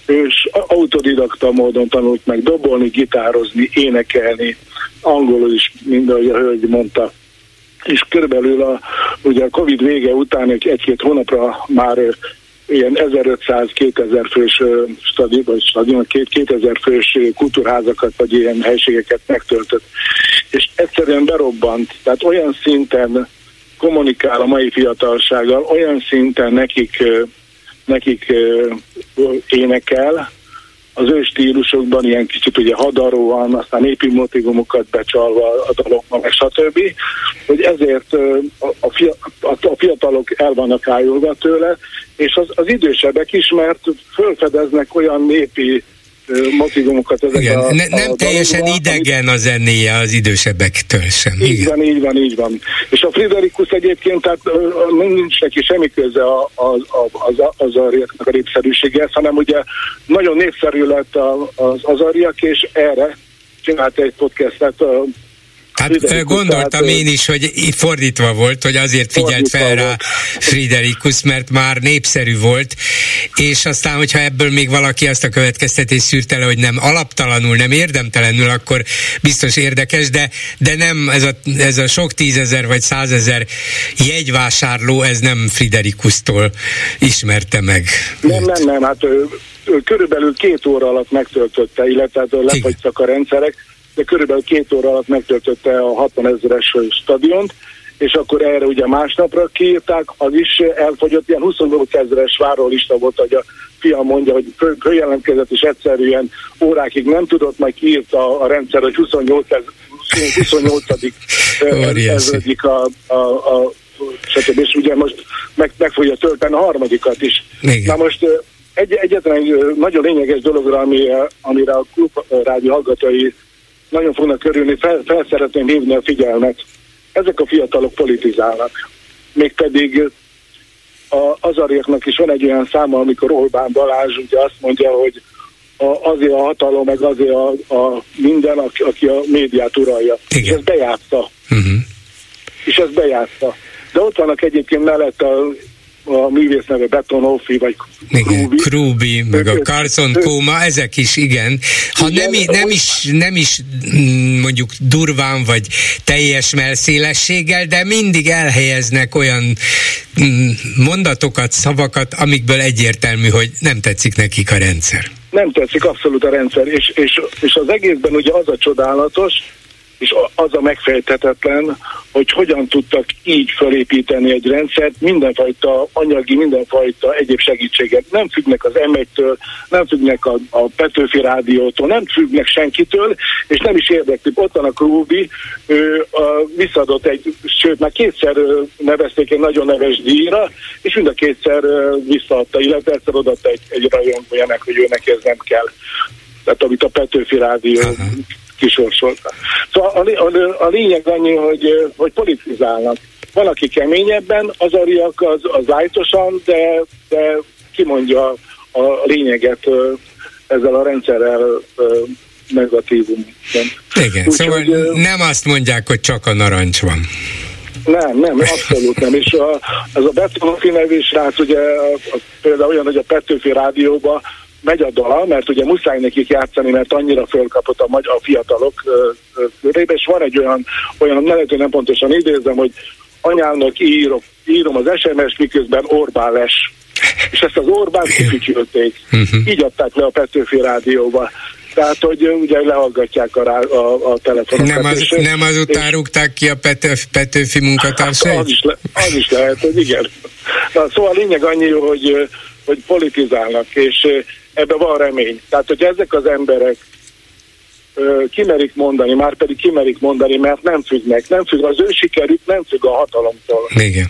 és autodidakta módon tanult meg dobolni, gitározni, énekelni, angolul is, mind ahogy a hölgy mondta. És körülbelül a, ugye a Covid vége után egy-két hónapra már ilyen 1500-2000 fős stadion, vagy stadion, 2000 fős kultúrházakat, vagy ilyen helységeket megtöltött. És egyszerűen berobbant, tehát olyan szinten kommunikál a mai fiatalsággal, olyan szinten nekik, nekik énekel, az ő stílusokban ilyen kicsit ugye hadaróan, aztán népi motivumokat becsalva a dalokban, meg stb. Hogy ezért a, fiatalok el vannak ájulva tőle, és az, az idősebbek is, mert fölfedeznek olyan népi motivumokat. Ezek Igen, a, ne, nem a teljesen dalokba, idegen a zenéje az idősebbektől sem. Így Igen. van, így van, így van. És a Friderikus egyébként, tehát nincs neki semmi köze a, a, a, az, az ariaknak a népszerűségéhez, hanem ugye nagyon népszerű lett az azariak, és erre csinált egy podcastet Hát gondoltam tehát, én is, hogy fordítva volt, hogy azért figyelt fel rá Friderikus, mert már népszerű volt, és aztán, hogyha ebből még valaki azt a következtetést szűrte le, hogy nem alaptalanul, nem érdemtelenül, akkor biztos érdekes, de, de nem ez a, ez a sok tízezer vagy százezer jegyvásárló, ez nem Friderikusztól ismerte meg. Nem, nem, nem, hát ő, ő körülbelül két óra alatt megtöltötte, illetve hát lefagytak a rendszerek, de körülbelül két óra alatt megtöltötte a 60 ezeres stadiont, és akkor erre ugye másnapra kiírták, az is elfogyott, ilyen 28 ezeres várólista volt, hogy a fiam mondja, hogy följelentkezett, és egyszerűen órákig nem tudott, majd kiírta a rendszer, hogy 28 ez, 28 ezredik a, a, a stb. És ugye most meg, meg fogja tölteni a harmadikat is. Igen. Na most egy, egyetlen egy nagyon lényeges dologra, amire, amire a klub rádió hallgatói nagyon fognak körülni, fel, fel szeretném hívni a figyelmet. Ezek a fiatalok politizálnak. Mégpedig a azariaknak is van egy olyan száma, amikor Orbán Balázs ugye azt mondja, hogy a, azért a hatalom, meg azért a, a minden, aki, aki a médiát uralja. Igen. És ezt bejátsza. Uh-huh. És ezt bejátsza. De ott vannak egyébként mellett a a művész neve Betonolfi, vagy igen, Krúbi, meg a Carson Kóma, ezek is, igen. Ha igen, nem, nem, is, nem is mm, mondjuk durván, vagy teljes melszélességgel, de mindig elhelyeznek olyan mm, mondatokat, szavakat, amikből egyértelmű, hogy nem tetszik nekik a rendszer. Nem tetszik abszolút a rendszer, és, és, és az egészben ugye az a csodálatos, és az a megfejthetetlen, hogy hogyan tudtak így felépíteni egy rendszert, mindenfajta anyagi, mindenfajta egyéb segítséget. Nem függnek az M1-től, nem függnek a, a Petőfi Rádiótól, nem függnek senkitől, és nem is érdekli. Ott van a Krúbi, ő a, visszadott egy, sőt már kétszer nevezték egy nagyon neves díjra, és mind a kétszer visszaadta, illetve egyszer odatta egy, egy rajongójának, hogy ő neki ez nem kell. Tehát amit a Petőfi Rádió uh-huh kisorsolta. Szóval a, a, a lényeg annyi, hogy, hogy politizálnak. Valaki keményebben, az ariak az, az lájtosan, de, de kimondja a lényeget ezzel a rendszerrel negatívum. Igen, Úgy, szóval hogy, nem azt mondják, hogy csak a narancs van. Nem, nem, abszolút nem. És a, ez a Betanofi nevű srác, ugye a, a, például olyan, hogy a Petőfi Rádióban megy a dala, mert ugye muszáj nekik játszani, mert annyira fölkapott a, magyar, a fiatalok körébe, és van egy olyan, olyan lehet, hogy nem pontosan idézem, hogy anyámnak írok, írom az SMS, miközben Orbán les. És ezt az Orbán kifütyülték. Uh-huh. Így adták le a Petőfi Rádióba. Tehát, hogy ugye lehallgatják a, rá, a, a telefonokat. Nem, az, és, nem azután és, rúgták ki a Petőf, Petőfi munkatársait? Az is, le, az is lehet, hogy igen. Na, szóval a lényeg annyi, hogy, hogy politizálnak, és ebben van remény. Tehát, hogy ezek az emberek ö, kimerik mondani, már pedig kimerik mondani, mert nem függnek, nem függ, az ő sikerük nem függ a hatalomtól. Igen.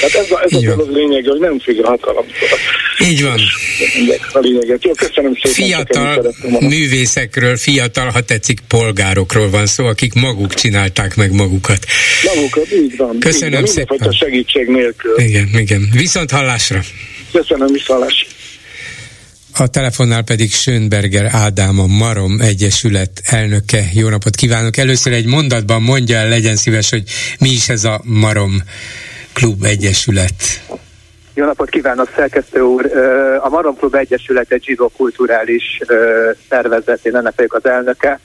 Tehát ez a, ez a dolog lényeg, hogy nem függ a hatalomtól. Így van. A lényeget. Jó, köszönöm szépen. Fiatal művészekről, fiatal, ha tetszik, polgárokról van szó, akik maguk csinálták meg magukat. Magukat, így van. Köszönöm így van, szépen. segítség nélkül. Igen, igen. Viszont hallásra. Köszönöm, viszont hallásra. A telefonnál pedig Schönberger Ádám, a Marom Egyesület elnöke. Jó napot kívánok! Először egy mondatban mondja el, legyen szíves, hogy mi is ez a Marom Klub Egyesület. Jó napot kívánok, szerkesztő úr! A Marom Klub Egyesület egy zsidó kulturális szervezet, én ennek vagyok az elnöke.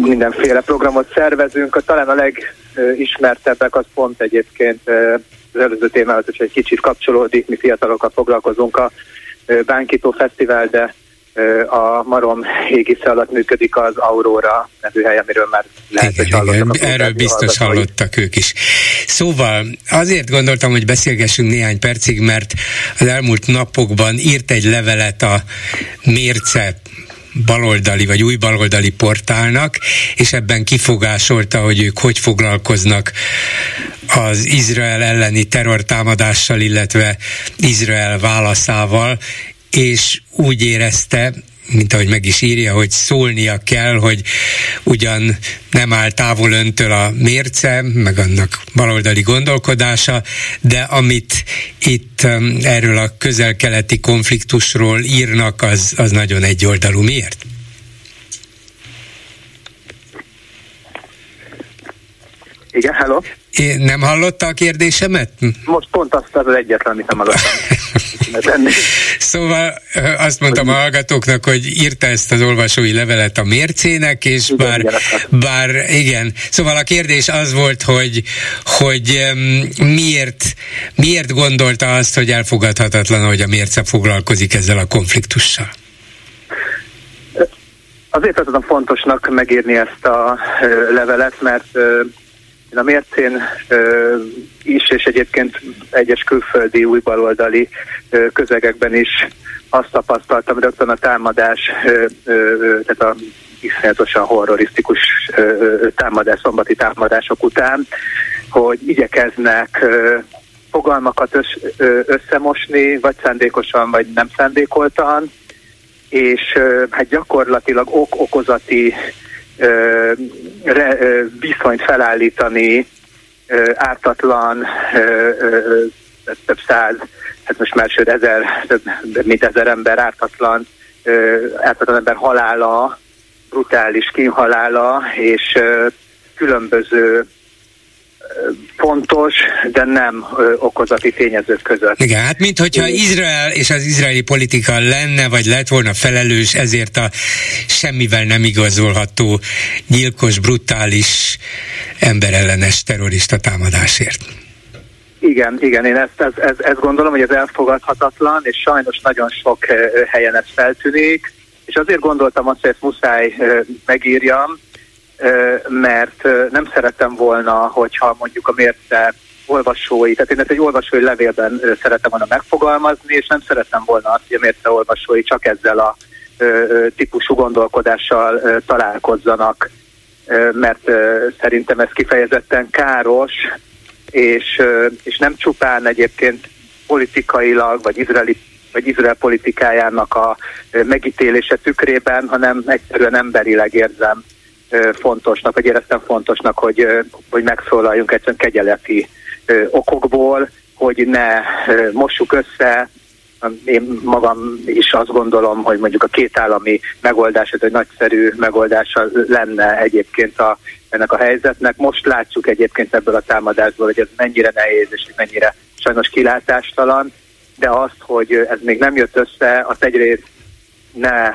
Mindenféle programot szervezünk, talán a legismertebbek az pont egyébként az előző témához is egy kicsit kapcsolódik, mi fiatalokkal foglalkozunk a Bánkító Fesztivál, de a Marom égisze alatt működik az Aurora nevű hely, amiről már lehet, igen, hogy. Igen, erről biztos hallottak ők is. Szóval azért gondoltam, hogy beszélgessünk néhány percig, mert az elmúlt napokban írt egy levelet a Mérce baloldali vagy új baloldali portálnak, és ebben kifogásolta, hogy ők hogy foglalkoznak az Izrael elleni terrortámadással, illetve Izrael válaszával, és úgy érezte, mint ahogy meg is írja, hogy szólnia kell, hogy ugyan nem áll távol öntől a mérce, meg annak baloldali gondolkodása, de amit itt um, erről a közel-keleti konfliktusról írnak, az, az nagyon egyoldalú. Miért? Igen, hello. Én nem hallotta a kérdésemet? Most pont azt az egyetlen, amit nem hallottam. szóval azt mondtam a hallgatóknak, hogy írta ezt az olvasói levelet a mércének, és igen, bár, igen, bár igen. Szóval a kérdés az volt, hogy, hogy miért, miért gondolta azt, hogy elfogadhatatlan, hogy a mérce foglalkozik ezzel a konfliktussal? Azért tartottam fontosnak megírni ezt a levelet, mert én a mércén is, és egyébként egyes külföldi újbaloldali közegekben is azt tapasztaltam rögtön a támadás, tehát a iszonyatosan horrorisztikus támadás, szombati támadások után, hogy igyekeznek fogalmakat összemosni, vagy szándékosan, vagy nem szándékoltan, és hát gyakorlatilag ok-okozati viszonyt felállítani ártatlan több száz, hát most már sőt ezer, több mint ezer ember ártatlan, ártatlan ember halála, brutális kínhalála, és különböző fontos, de nem ö, okozati tényezők között. Igen, hát minthogyha Izrael és az izraeli politika lenne, vagy lett volna felelős ezért a semmivel nem igazolható, nyilkos, brutális, emberellenes terrorista támadásért. Igen, igen, én ezt, ezt, ezt, ezt gondolom, hogy ez elfogadhatatlan, és sajnos nagyon sok helyen ez feltűnik, és azért gondoltam azt, hogy ezt muszáj megírjam, mert nem szerettem volna, hogyha mondjuk a mérce olvasói, tehát én ezt egy olvasói levélben szeretem volna megfogalmazni, és nem szerettem volna azt, hogy a mérce olvasói csak ezzel a típusú gondolkodással találkozzanak, mert szerintem ez kifejezetten káros, és, és nem csupán egyébként politikailag, vagy izraeli vagy Izrael politikájának a megítélése tükrében, hanem egyszerűen emberileg érzem fontosnak, vagy éreztem fontosnak, hogy, hogy megszólaljunk egyszerűen kegyeleti okokból, hogy ne mossuk össze én magam is azt gondolom, hogy mondjuk a két állami megoldás, ez egy nagyszerű megoldása lenne egyébként a, ennek a helyzetnek. Most látjuk egyébként ebből a támadásból, hogy ez mennyire nehéz és mennyire sajnos kilátástalan, de azt, hogy ez még nem jött össze, az egyrészt ne,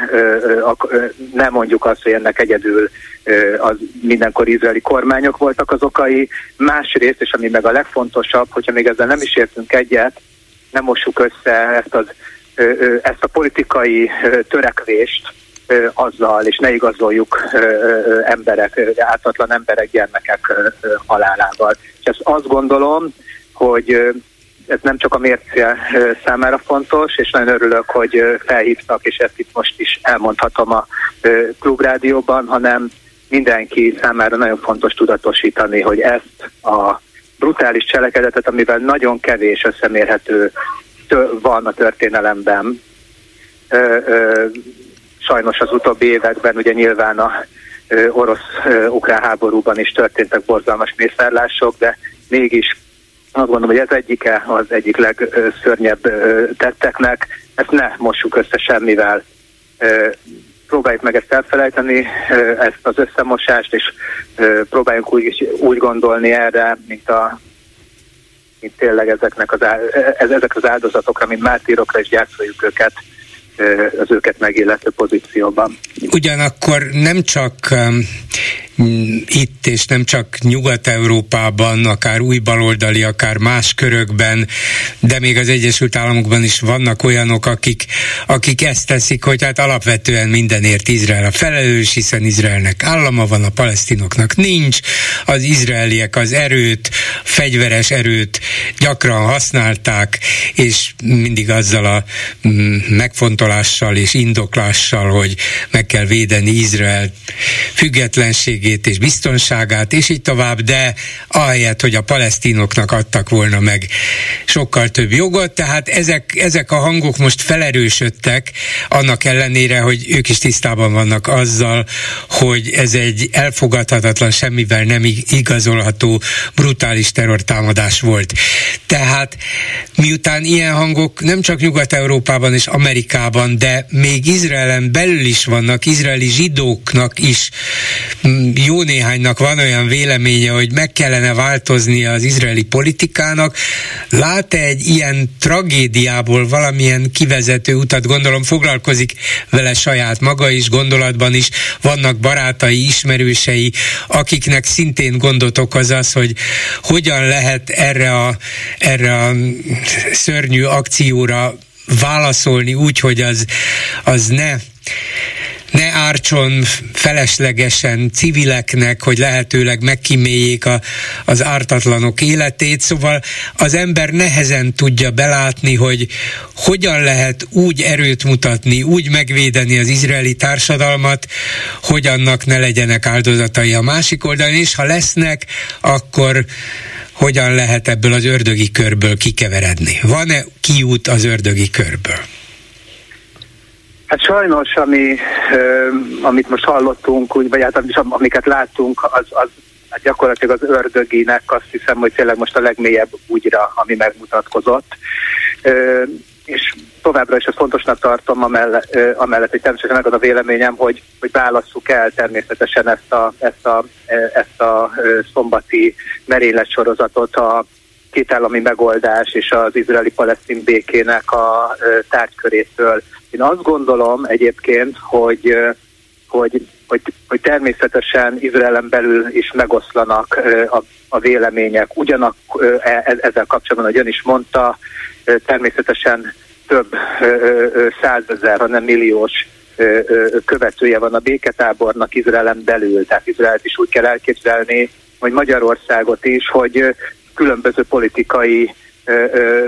ne mondjuk azt, hogy ennek egyedül az mindenkor izraeli kormányok voltak az okai. Másrészt, és ami meg a legfontosabb, hogyha még ezzel nem is értünk egyet, nem mossuk össze ezt, az, ezt a politikai törekvést azzal, és ne igazoljuk emberek, ártatlan emberek, gyermekek halálával. És ezt azt gondolom, hogy ez nem csak a mérce számára fontos, és nagyon örülök, hogy felhívtak, és ezt itt most is elmondhatom a klubrádióban, hanem mindenki számára nagyon fontos tudatosítani, hogy ezt a brutális cselekedetet, amivel nagyon kevés összemérhető van a történelemben, sajnos az utóbbi években ugye nyilván a orosz-ukrán háborúban is történtek borzalmas mészárlások, de mégis azt gondolom, hogy ez egyike az egyik legszörnyebb tetteknek. Ezt ne mossuk össze semmivel. Próbáljuk meg ezt elfelejteni, ezt az összemosást, és próbáljunk úgy, úgy gondolni erre, mint a mint tényleg ezeknek az, ezek az áldozatokra, mint mártírokra, és gyászoljuk őket az őket megillető pozícióban. Ugyanakkor nem csak itt, és nem csak Nyugat-Európában, akár új baloldali, akár más körökben, de még az Egyesült Államokban is vannak olyanok, akik, akik ezt teszik, hogy hát alapvetően mindenért Izrael a felelős, hiszen Izraelnek állama van, a palesztinoknak nincs, az izraeliek az erőt, fegyveres erőt gyakran használták, és mindig azzal a mm, megfontolással és indoklással, hogy meg kell védeni Izrael függetlenségét, békét és biztonságát, és így tovább, de ahelyett, hogy a palesztinoknak adtak volna meg sokkal több jogot, tehát ezek, ezek a hangok most felerősödtek, annak ellenére, hogy ők is tisztában vannak azzal, hogy ez egy elfogadhatatlan, semmivel nem igazolható, brutális terrortámadás volt. Tehát miután ilyen hangok nem csak Nyugat-Európában és Amerikában, de még Izraelen belül is vannak, izraeli zsidóknak is mm, jó néhánynak van olyan véleménye, hogy meg kellene változni az izraeli politikának. Lát-e egy ilyen tragédiából valamilyen kivezető utat, gondolom foglalkozik vele saját maga is, gondolatban is, vannak barátai, ismerősei, akiknek szintén gondot okoz az, hogy hogyan lehet erre a, erre a szörnyű akcióra válaszolni úgy, hogy az, az ne ne ártson feleslegesen civileknek, hogy lehetőleg megkíméljék a, az ártatlanok életét, szóval az ember nehezen tudja belátni, hogy hogyan lehet úgy erőt mutatni, úgy megvédeni az izraeli társadalmat, hogy annak ne legyenek áldozatai a másik oldalon, és ha lesznek, akkor hogyan lehet ebből az ördögi körből kikeveredni? Van-e kiút az ördögi körből? Hát sajnos, ami, amit most hallottunk, úgy, vagy hát amiket láttunk, az, az hát gyakorlatilag az ördöginek azt hiszem, hogy tényleg most a legmélyebb úgyra, ami megmutatkozott. És továbbra is ezt fontosnak tartom, amellett, amellett hogy természetesen meg az a véleményem, hogy, hogy válasszuk el természetesen ezt a, ezt a, ezt a szombati merénylet sorozatot a kétállami megoldás és az izraeli-palesztin békének a tárgykörétől én azt gondolom egyébként, hogy, hogy, hogy, hogy természetesen Izraelen belül is megoszlanak a, a vélemények. Ugyanakkor e, ezzel kapcsolatban, ahogy ön is mondta, természetesen több százezer, hanem milliós követője van a béketábornak Izraelen belül. Tehát Izraelt is úgy kell elképzelni, hogy Magyarországot is, hogy különböző politikai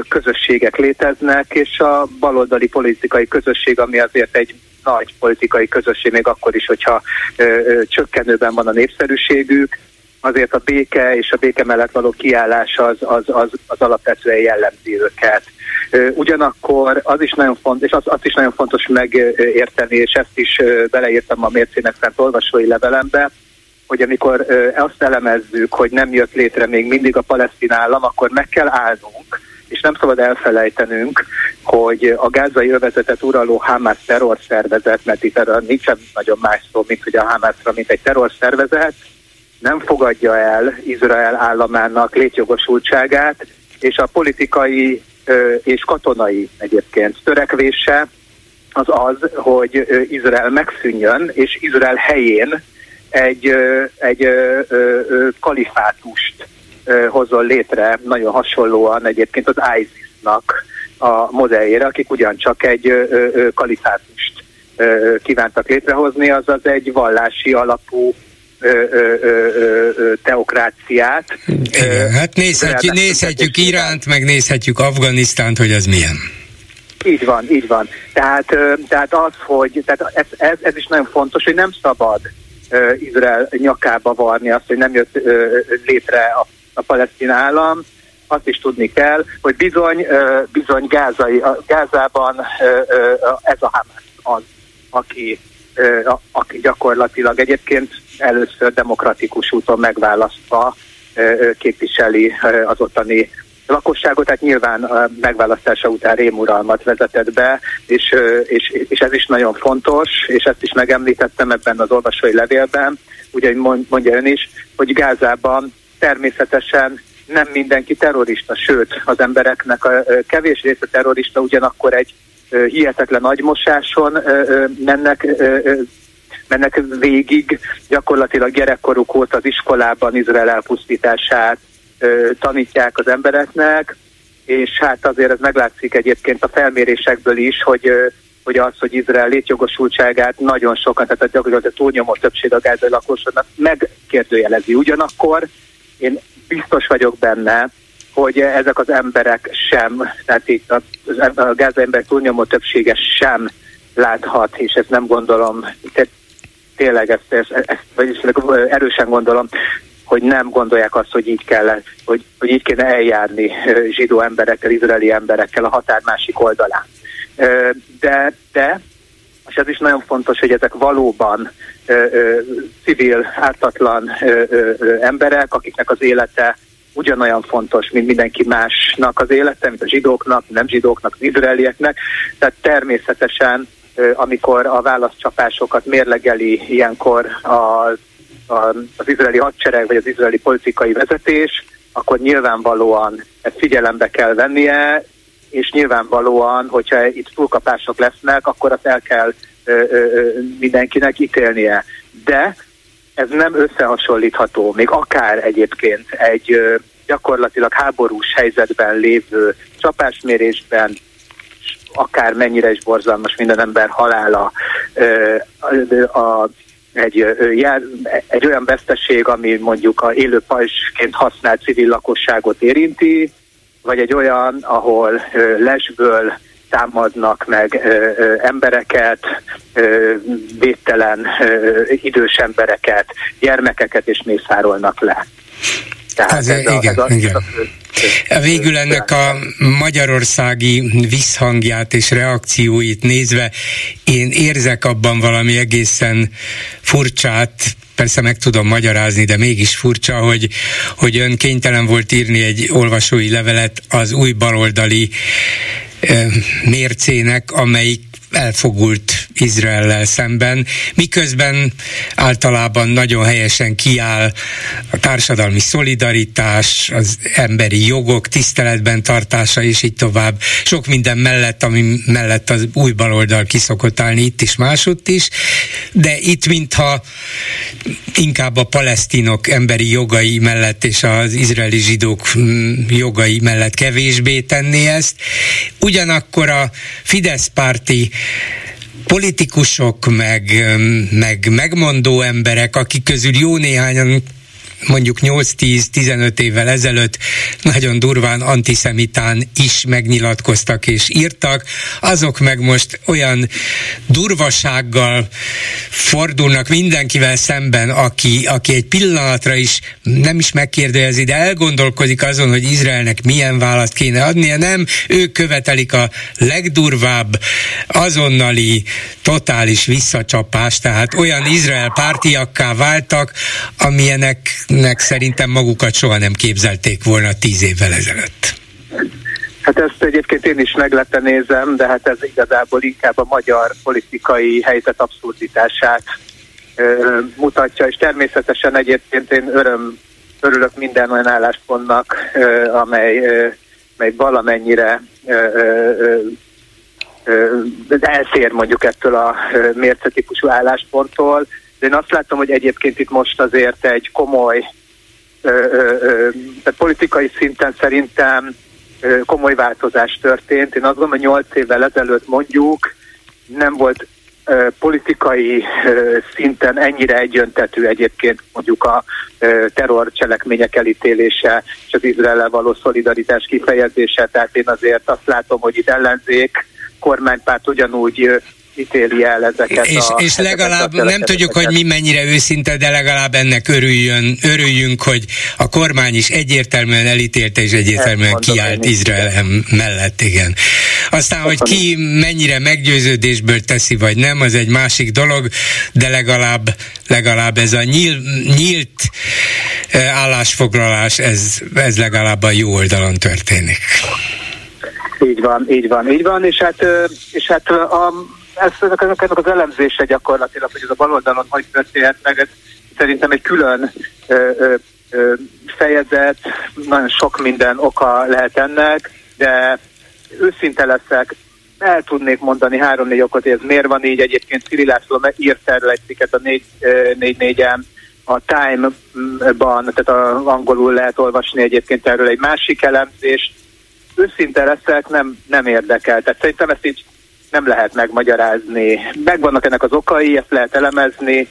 közösségek léteznek, és a baloldali politikai közösség, ami azért egy nagy politikai közösség, még akkor is, hogyha ö, csökkenőben van a népszerűségük, azért a béke és a béke mellett való kiállás az, az, az, az alapvetően jellemzi őket. Ugyanakkor az is nagyon fontos, és az, az is nagyon fontos megérteni, és ezt is beleírtam a mércének szent olvasói levelembe, hogy amikor azt elemezzük, hogy nem jött létre még mindig a palesztin állam, akkor meg kell állnunk, és nem szabad elfelejtenünk, hogy a gázai övezetet uraló Hamas terrorszervezet, mert itt erről nincsen nagyon más szó, mint hogy a Hamasra, mint egy terrorszervezet, nem fogadja el Izrael államának létjogosultságát, és a politikai és katonai egyébként törekvése az az, hogy Izrael megszűnjön, és Izrael helyén egy, egy kalifátust hozzon létre, nagyon hasonlóan egyébként az ISIS-nak a modelljére, akik ugyancsak egy kalifátust kívántak létrehozni, azaz egy vallási alapú teokráciát. Igen, hát nézhetjük, nézhetjük Iránt, meg nézhetjük Afganisztánt, hogy az milyen. Így van, így van. Tehát, tehát az, hogy tehát ez, ez, ez is nagyon fontos, hogy nem szabad Izrael nyakába varni azt, hogy nem jött létre a, a palesztin állam, azt is tudni kell, hogy bizony, bizony Gázai, Gázában ez a Hamas az, aki, aki gyakorlatilag egyébként először demokratikus úton megválasztva képviseli az ottani lakosságot, tehát nyilván megválasztása után rémuralmat vezetett be, és, és, és ez is nagyon fontos, és ezt is megemlítettem ebben az olvasói levélben, ugye mondja ön is, hogy Gázában természetesen nem mindenki terrorista, sőt, az embereknek a kevés része terrorista, ugyanakkor egy hihetetlen agymosáson mennek mennek végig, gyakorlatilag gyerekkoruk óta az iskolában Izrael elpusztítását, tanítják az embereknek, és hát azért ez meglátszik egyébként a felmérésekből is, hogy hogy az, hogy Izrael létjogosultságát nagyon sokan, tehát gyakorlatilag a túlnyomó többség a gázai lakosoknak megkérdőjelezi. Ugyanakkor én biztos vagyok benne, hogy ezek az emberek sem, tehát itt a, a gázai emberek túlnyomó többsége sem láthat, és ezt nem gondolom, tehát tényleg ezt, ezt, ezt vagyis erősen gondolom, hogy nem gondolják azt, hogy így kell, hogy, hogy így kéne eljárni zsidó emberekkel, izraeli emberekkel a határ másik oldalán. De, de, és ez is nagyon fontos, hogy ezek valóban civil, ártatlan emberek, akiknek az élete ugyanolyan fontos, mint mindenki másnak az élete, mint a zsidóknak, nem zsidóknak, az izraelieknek. Tehát természetesen, amikor a válaszcsapásokat mérlegeli ilyenkor a, a, az izraeli hadsereg vagy az izraeli politikai vezetés, akkor nyilvánvalóan ezt figyelembe kell vennie, és nyilvánvalóan, hogyha itt túlkapások lesznek, akkor azt el kell ö, ö, mindenkinek ítélnie. De ez nem összehasonlítható, még akár egyébként egy ö, gyakorlatilag háborús helyzetben lévő csapásmérésben, akár mennyire is borzalmas minden ember halála, ö, a, a, egy, egy olyan veszteség, ami mondjuk a élő pajsként használt civil lakosságot érinti, vagy egy olyan, ahol lesből támadnak meg embereket, ö, védtelen idős embereket, gyermekeket és mészárolnak le. Tehát ez, ez, a, igen, ez, a, igen. a Végül ennek a magyarországi visszhangját és reakcióit nézve én érzek abban valami egészen furcsát, persze meg tudom magyarázni, de mégis furcsa, hogy, hogy ön kénytelen volt írni egy olvasói levelet az új baloldali mércének, amelyik elfogult Izraellel szemben, miközben általában nagyon helyesen kiáll a társadalmi szolidaritás, az emberi jogok tiszteletben tartása, és így tovább. Sok minden mellett, ami mellett az új baloldal kiszokott állni itt is, másutt is, de itt mintha inkább a palesztinok emberi jogai mellett és az izraeli zsidók mm, jogai mellett kevésbé tenné ezt. Ugyanakkor a Fidesz párti politikusok, meg, meg megmondó emberek, akik közül jó néhányan mondjuk 8-10-15 évvel ezelőtt nagyon durván antiszemitán is megnyilatkoztak és írtak, azok meg most olyan durvasággal fordulnak mindenkivel szemben, aki, aki egy pillanatra is nem is megkérdezi, de elgondolkozik azon, hogy Izraelnek milyen választ kéne adnia, nem, ők követelik a legdurvább, azonnali, totális visszacsapást, tehát olyan Izrael pártiakká váltak, amilyenek nek szerintem magukat soha nem képzelték volna tíz évvel ezelőtt. Hát ezt egyébként én is meglepve nézem, de hát ez igazából inkább a magyar politikai helyzet abszurditását ö, mutatja, és természetesen egyébként én öröm, örülök minden olyan álláspontnak, ö, amely, ö, amely valamennyire ö, ö, eltér mondjuk ettől a mércetípusú állásponttól, de én azt látom, hogy egyébként itt most azért egy komoly, ö, tehát politikai szinten szerintem komoly változás történt. Én azt gondolom, hogy nyolc évvel ezelőtt mondjuk nem volt politikai szinten ennyire egyöntetű egyébként mondjuk a ö, terrorcselekmények elítélése és az Izrael való szolidaritás kifejezése. Tehát én azért azt látom, hogy itt ellenzék, kormánypárt ugyanúgy ítéli el ezeket és, a... És legalább a nem tudjuk, hogy mi mennyire őszinte, de legalább ennek örüljön, örüljünk, hogy a kormány is egyértelműen elítélte és egyértelműen kiállt Izrael mellett, igen. Aztán, hogy ki mennyire meggyőződésből teszi, vagy nem, az egy másik dolog, de legalább, legalább ez a nyíl, nyílt állásfoglalás, ez, ez legalább a jó oldalon történik. Így van, így van, így van, és hát, és hát a ez, ennek, ennek az elemzése gyakorlatilag, hogy ez a baloldalon hogy történhet meg, ez szerintem egy külön ö, ö, ö, fejezet, nagyon sok minden oka lehet ennek, de őszinte leszek, el tudnék mondani három-négy okot, hogy ez miért van így. Egyébként Szili László írt erről egy cikket a 4-4-en, a Time-ban, tehát a, angolul lehet olvasni egyébként erről egy másik elemzést. Őszinte leszek, nem, nem érdekel. Tehát szerintem ezt így nem lehet megmagyarázni. Megvannak ennek az okai, ezt lehet elemezni.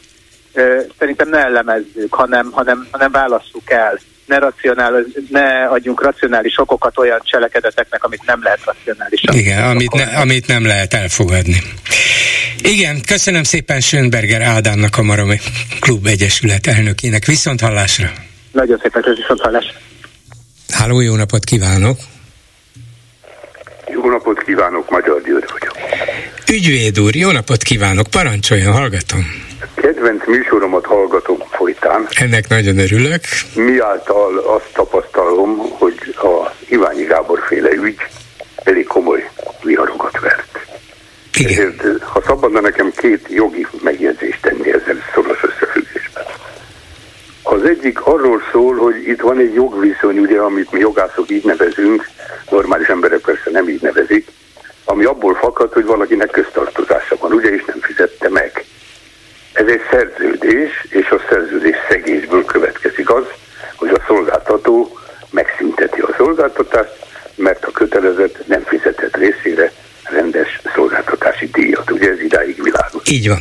Szerintem ne elemezzük, hanem, hanem, hanem válasszuk el. Ne, racionál, ne adjunk racionális okokat olyan cselekedeteknek, amit nem lehet racionális. Igen, amit, ne, amit nem lehet elfogadni. Igen, köszönöm szépen Schönberger Ádámnak a Maromi Klub Egyesület elnökének. Viszont hallásra! Nagyon szépen, viszont hallásra! Háló, jó napot kívánok! Jó napot kívánok, Magyar György vagyok. Ügyvéd úr, jó napot kívánok, parancsoljon, hallgatom. kedvenc műsoromat hallgatom folytán. Ennek nagyon örülök. Miáltal azt tapasztalom, hogy a Iványi Gábor féle ügy elég komoly viharokat vert. Igen. Ezért, ha szabadna nekem két jogi megjegyzést tenni ezzel szoros összefüggésben. Az egyik arról szól, hogy itt van egy jogviszony, ugye, amit mi jogászok így nevezünk, normális emberek persze nem így nevezik, ami abból fakad, hogy valakinek köztartozása van, ugye, és nem fizette meg. Ez egy szerződés, és a szerződés szegésből következik az, hogy a szolgáltató megszünteti a szolgáltatást, mert a kötelezett nem fizetett részére rendes szolgáltatási díjat. Ugye ez idáig világos. Így van.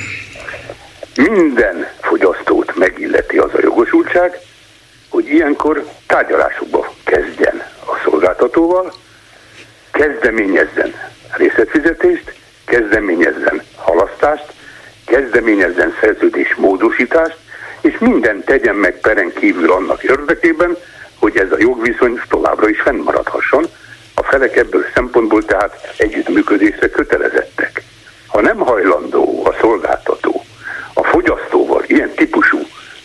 Minden fogyasztót megilleti az a jogosultság, hogy ilyenkor tárgyalásokba kezdjen a szolgáltatóval, kezdeményezzen részletfizetést, kezdeményezzen halasztást, kezdeményezzen szerződés módosítást, és minden tegyen meg peren kívül annak érdekében, hogy ez a jogviszony továbbra is fennmaradhasson. A felek ebből szempontból tehát együttműködésre kötelezettek. Ha nem hajlandó a szolgáltató ilyen típusú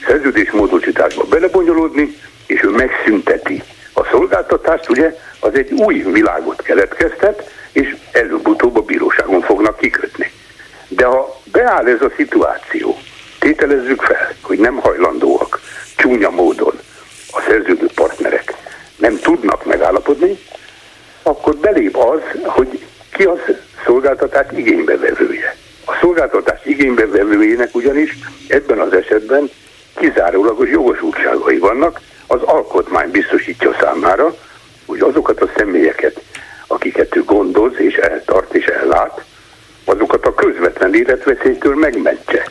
szerződésmódosításba belebonyolódni, és ő megszünteti a szolgáltatást, ugye, az egy új világot keletkeztet, és előbb-utóbb a bíróságon fognak kikötni. De ha beáll ez a szituáció, tételezzük fel, hogy nem hajlandóak csúnya módon a szerződő partnerek nem tudnak megállapodni, akkor belép az, hogy ki az szolgáltatás igénybevevője. A szolgáltatás igénybevevőjének ugyanis ebben az esetben kizárólagos jogosultságai vannak, az alkotmány biztosítja számára, hogy azokat a személyeket, akiket ő gondoz és eltart és ellát, azokat a közvetlen életveszélytől megmentse.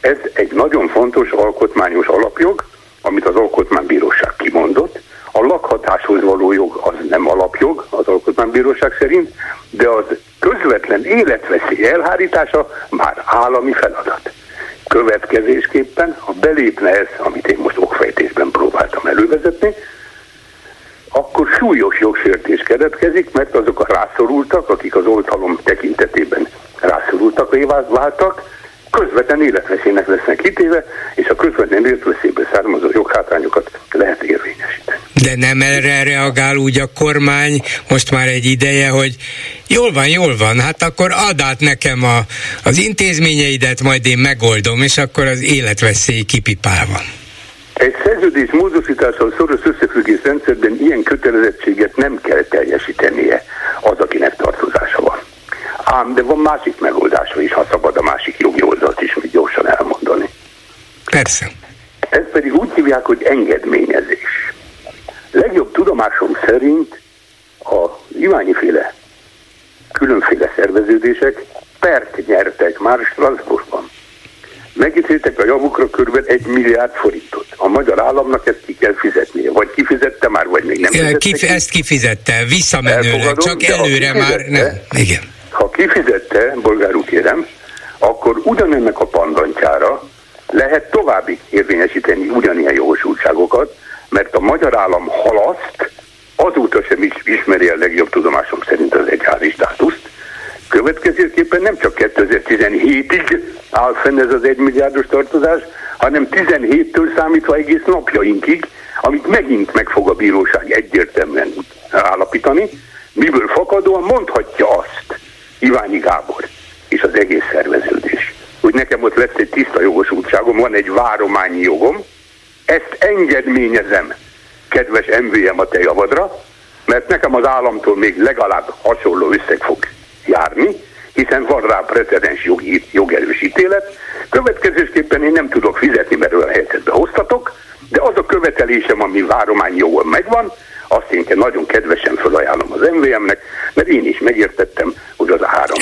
Ez egy nagyon fontos alkotmányos alapjog, amit az Alkotmánybíróság kimondott. A lakhatáshoz való jog az nem alapjog az Alkotmánybíróság szerint, de az életveszély elhárítása már állami feladat. Következésképpen, ha belépne ez, amit én most okfejtésben próbáltam elővezetni, akkor súlyos jogsértés keletkezik, mert azok a rászorultak, akik az oltalom tekintetében rászorultak, váltak, közvetlen életveszélynek lesznek kitéve, és a közvetlen életveszélyből származó joghátrányokat lehet érvényesíteni. De nem erre reagál úgy a kormány most már egy ideje, hogy jól van, jól van, hát akkor add át nekem a, az intézményeidet, majd én megoldom, és akkor az életveszély kipipálva. Egy szerződés módosítással szoros összefüggés rendszerben ilyen kötelezettséget nem kell teljesítenie az, akinek tartozása van. Ám, de van másik megoldása is, ha szabad a másik jogi oldalt is még gyorsan elmondani. Persze. Ez pedig úgy hívják, hogy engedményezés. Legjobb tudomásom szerint a Iványi-féle különféle már Strasbourgban. Megítéltek a javukra kb. egy milliárd forintot. A magyar államnak ezt ki kell fizetnie. Vagy kifizette már, vagy még nem fizette. Kif- ezt kifizette, visszamenőleg, csak előre már nem. Igen. Ha kifizette, bolgárul kérem, akkor ugyanennek a pandantjára lehet további érvényesíteni ugyanilyen jogosultságokat, mert a magyar állam halaszt, azóta sem is ismeri a legjobb tudomásom szerint az egyházi státuszt, Következőképpen nem csak 2017-ig áll fenn ez az egymilliárdos tartozás, hanem 17-től számítva egész napjainkig, amit megint meg fog a bíróság egyértelműen állapítani, miből fakadóan mondhatja azt Iványi Gábor és az egész szerveződés, hogy nekem ott lesz egy tiszta jogosultságom, van egy várományi jogom, ezt engedményezem, kedves MVM a te javadra, mert nekem az államtól még legalább hasonló összeg fog járni, hiszen van rá precedens jogi, jogerős ítélet. Következésképpen én nem tudok fizetni, mert olyan helyzetbe hoztatok, de az a követelésem, ami várományi jogon megvan, azt én nagyon kedvesen felajánlom az MVM-nek, mert én is megértettem, hogy az a három.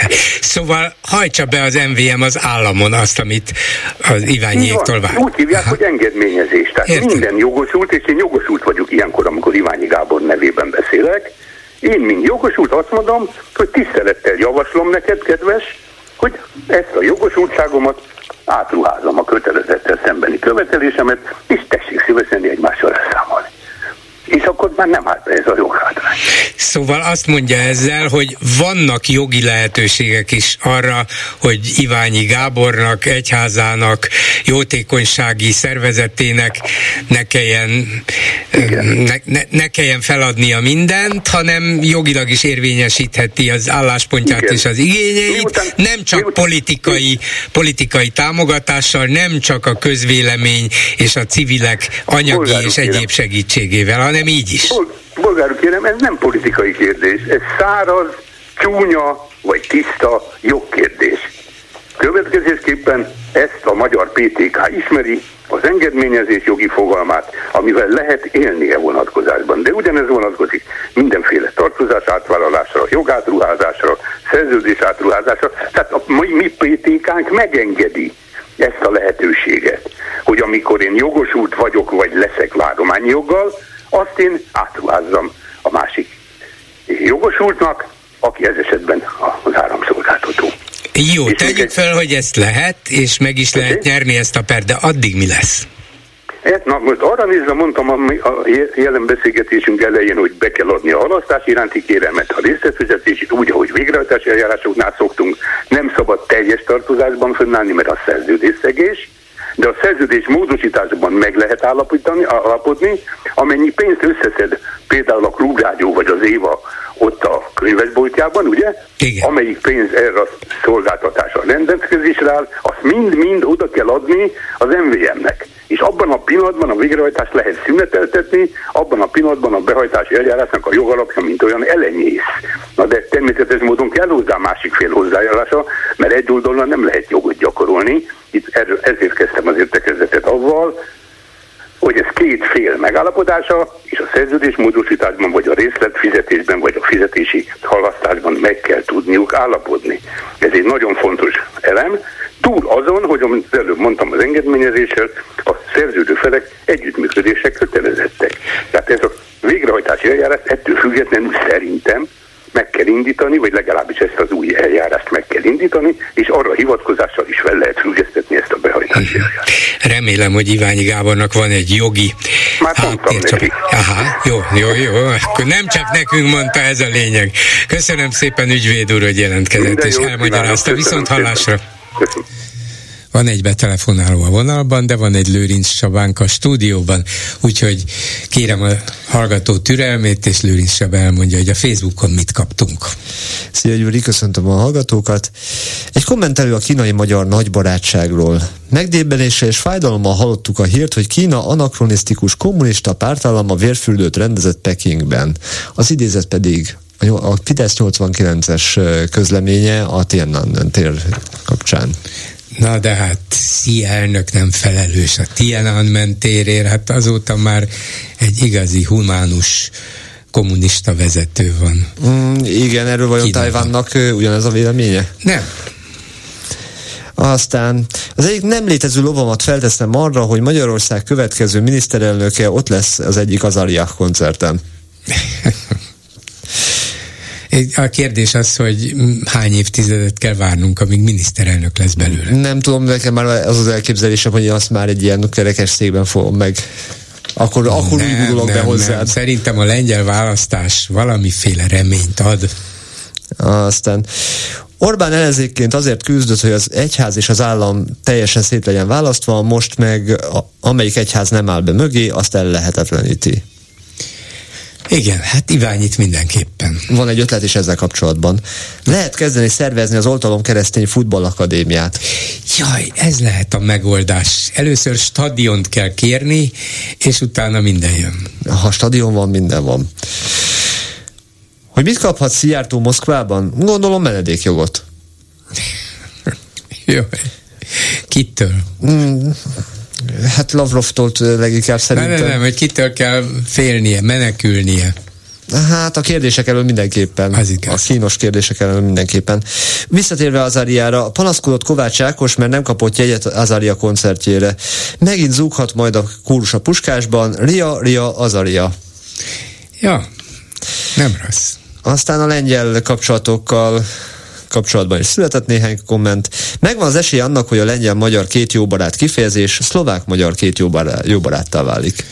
szóval hajtsa be az MVM az államon azt, amit az Iványiéktól vár. Úgy hívják, hogy engedményezés. Tehát Értem. minden jogosult, és én jogosult vagyok ilyenkor, amikor Iványi Gábor nevében beszélek, én, mint jogosult azt mondom, hogy tisztelettel javaslom neked, kedves, a jogosultságomat átruházom a kötelezettel szembeni követelésemet, és tessék szívesen egymással elszámolni. És akkor már nem állt ez a joghátrány. Szóval azt mondja ezzel, hogy vannak jogi lehetőségek is arra, hogy Iványi Gábornak, egyházának, jótékonysági szervezetének ne kelljen, ne, ne, ne kelljen feladnia mindent, hanem jogilag is érvényesítheti az álláspontját Igen. és az igényeit, miután, nem csak miután, politikai, politikai támogatással, nem csak a közvélemény és a civilek anyagi és egyéb segítségével, hanem így is. Bolgárok kérem, ez nem politikai kérdés, ez száraz, csúnya vagy tiszta jogkérdés. Következésképpen ezt a magyar PTK ismeri, az engedményezés jogi fogalmát, amivel lehet élnie vonatkozásban. De ugyanez vonatkozik mindenféle tartozás átvállalásra, jogátruházásra, szerződés átruházásra. Tehát a mi, mi PTK-nk megengedi ezt a lehetőséget, hogy amikor én jogosult vagyok, vagy leszek joggal, azt én átruházzam a másik jogosultnak, aki ez esetben az áramszolgáltató. Jó, és tegyük fel, hogy ezt lehet, és meg is lehet okay. nyerni ezt a per, de addig mi lesz? Hát, na most arra nézve mondtam a, a jelen beszélgetésünk elején, hogy be kell adni a halasztás iránti kérelmet, a részletfizetését úgy, ahogy végrehajtási eljárásoknál szoktunk, nem szabad teljes tartozásban fönnállni, mert a szerződésszegés, de a szerződés módosításban meg lehet állapítani, állapodni, amennyi pénzt összeszed például a Klubrádió vagy az Éva ott a könyvesboltjában, ugye? Igen. Amelyik pénz erre a szolgáltatásra rendelkezésre áll, azt mind-mind oda kell adni az MVM-nek. És abban a pillanatban a végrehajtást lehet szüneteltetni, abban a pillanatban a behajtási eljárásnak a jogalapja, mint olyan elenyész. Na de természetes módon kell hozzá másik fél hozzájárása, mert egy oldalon nem lehet jogot gyakorolni. Itt erről, ezért kezdtem az értekezetet avval, hogy ez két fél megállapodása, és a szerződés módosításban, vagy a részletfizetésben, vagy a fizetési halasztásban meg kell tudniuk állapodni. Ez egy nagyon fontos elem, túl azon, hogy amit előbb mondtam az engedményezéssel, a szerződő felek együttműködések kötelezettek. Tehát ez a végrehajtási eljárás ettől függetlenül szerintem meg kell indítani, vagy legalábbis ezt az új eljárást meg kell indítani, és arra hivatkozással is fel lehet függesztetni ezt a behajtási eljárást. Remélem, hogy Iványi Gábornak van egy jogi Már háttércsap. Aha, jó, jó, jó. Akkor nem csak nekünk mondta ez a lényeg. Köszönöm szépen ügyvéd úr, hogy jelentkezett, Minden és elmagyarázta. Viszont hallásra. Köszönöm. Van egy betelefonáló a vonalban, de van egy Lőrinc Csabánk a stúdióban, úgyhogy kérem a hallgató türelmét, és Lőrinc Csaba elmondja, hogy a Facebookon mit kaptunk. Szia Gyuri, köszöntöm a hallgatókat. Egy kommentelő a kínai-magyar nagybarátságról. Megdébbenéssel és fájdalommal hallottuk a hírt, hogy Kína anakronisztikus kommunista pártállam a vérfürdőt rendezett Pekingben. Az idézet pedig a Fidesz 89-es közleménye a Tiananmen tér kapcsán. Na de hát Xi elnök nem felelős a Tiananmen térért, hát azóta már egy igazi humánus kommunista vezető van. Mm, igen, erről vajon Tajvannak ugyanez a véleménye? Nem. Aztán az egyik nem létező lovamat felteszem arra, hogy Magyarország következő miniszterelnöke ott lesz az egyik Azariah koncerten. A kérdés az, hogy hány évtizedet kell várnunk, amíg miniszterelnök lesz belőle. Nem tudom, nekem már az az elképzelésem, hogy azt már egy ilyen kerekes székben fogom meg akkor, akkor nem, úgy gurulok be hozzád. Nem. Szerintem a lengyel választás valamiféle reményt ad. Aztán Orbán ellenzékként azért küzdött, hogy az egyház és az állam teljesen szét legyen választva, most meg amelyik egyház nem áll be mögé, azt el lehetetleníti. Igen, hát Iványit mindenképpen. Van egy ötlet is ezzel kapcsolatban. Lehet kezdeni szervezni az Oltalom Keresztény Futballakadémiát. Jaj, ez lehet a megoldás. Először stadiont kell kérni, és utána minden jön. Ha stadion van, minden van. Hogy mit kaphat Szijjártó Moszkvában? Gondolom menedékjogot. Jó. Kitől? Mm, Hát Lavrovtól leginkább szerintem. Nem, nem, nem, hogy kitől kell félnie, menekülnie. Hát a kérdések elől mindenképpen. Az igaz. A kínos kérdések elől mindenképpen. Visszatérve Azáriára, panaszkodott Kovács Ákos, mert nem kapott jegyet Azária koncertjére. Megint zúghat majd a kórus a puskásban. Ria, Ria, Azaria. Ja, nem rossz. Aztán a lengyel kapcsolatokkal kapcsolatban is született néhány komment. Megvan az esély annak, hogy a lengyel-magyar két jó barát kifejezés szlovák-magyar két jó, barát, jó baráttá válik.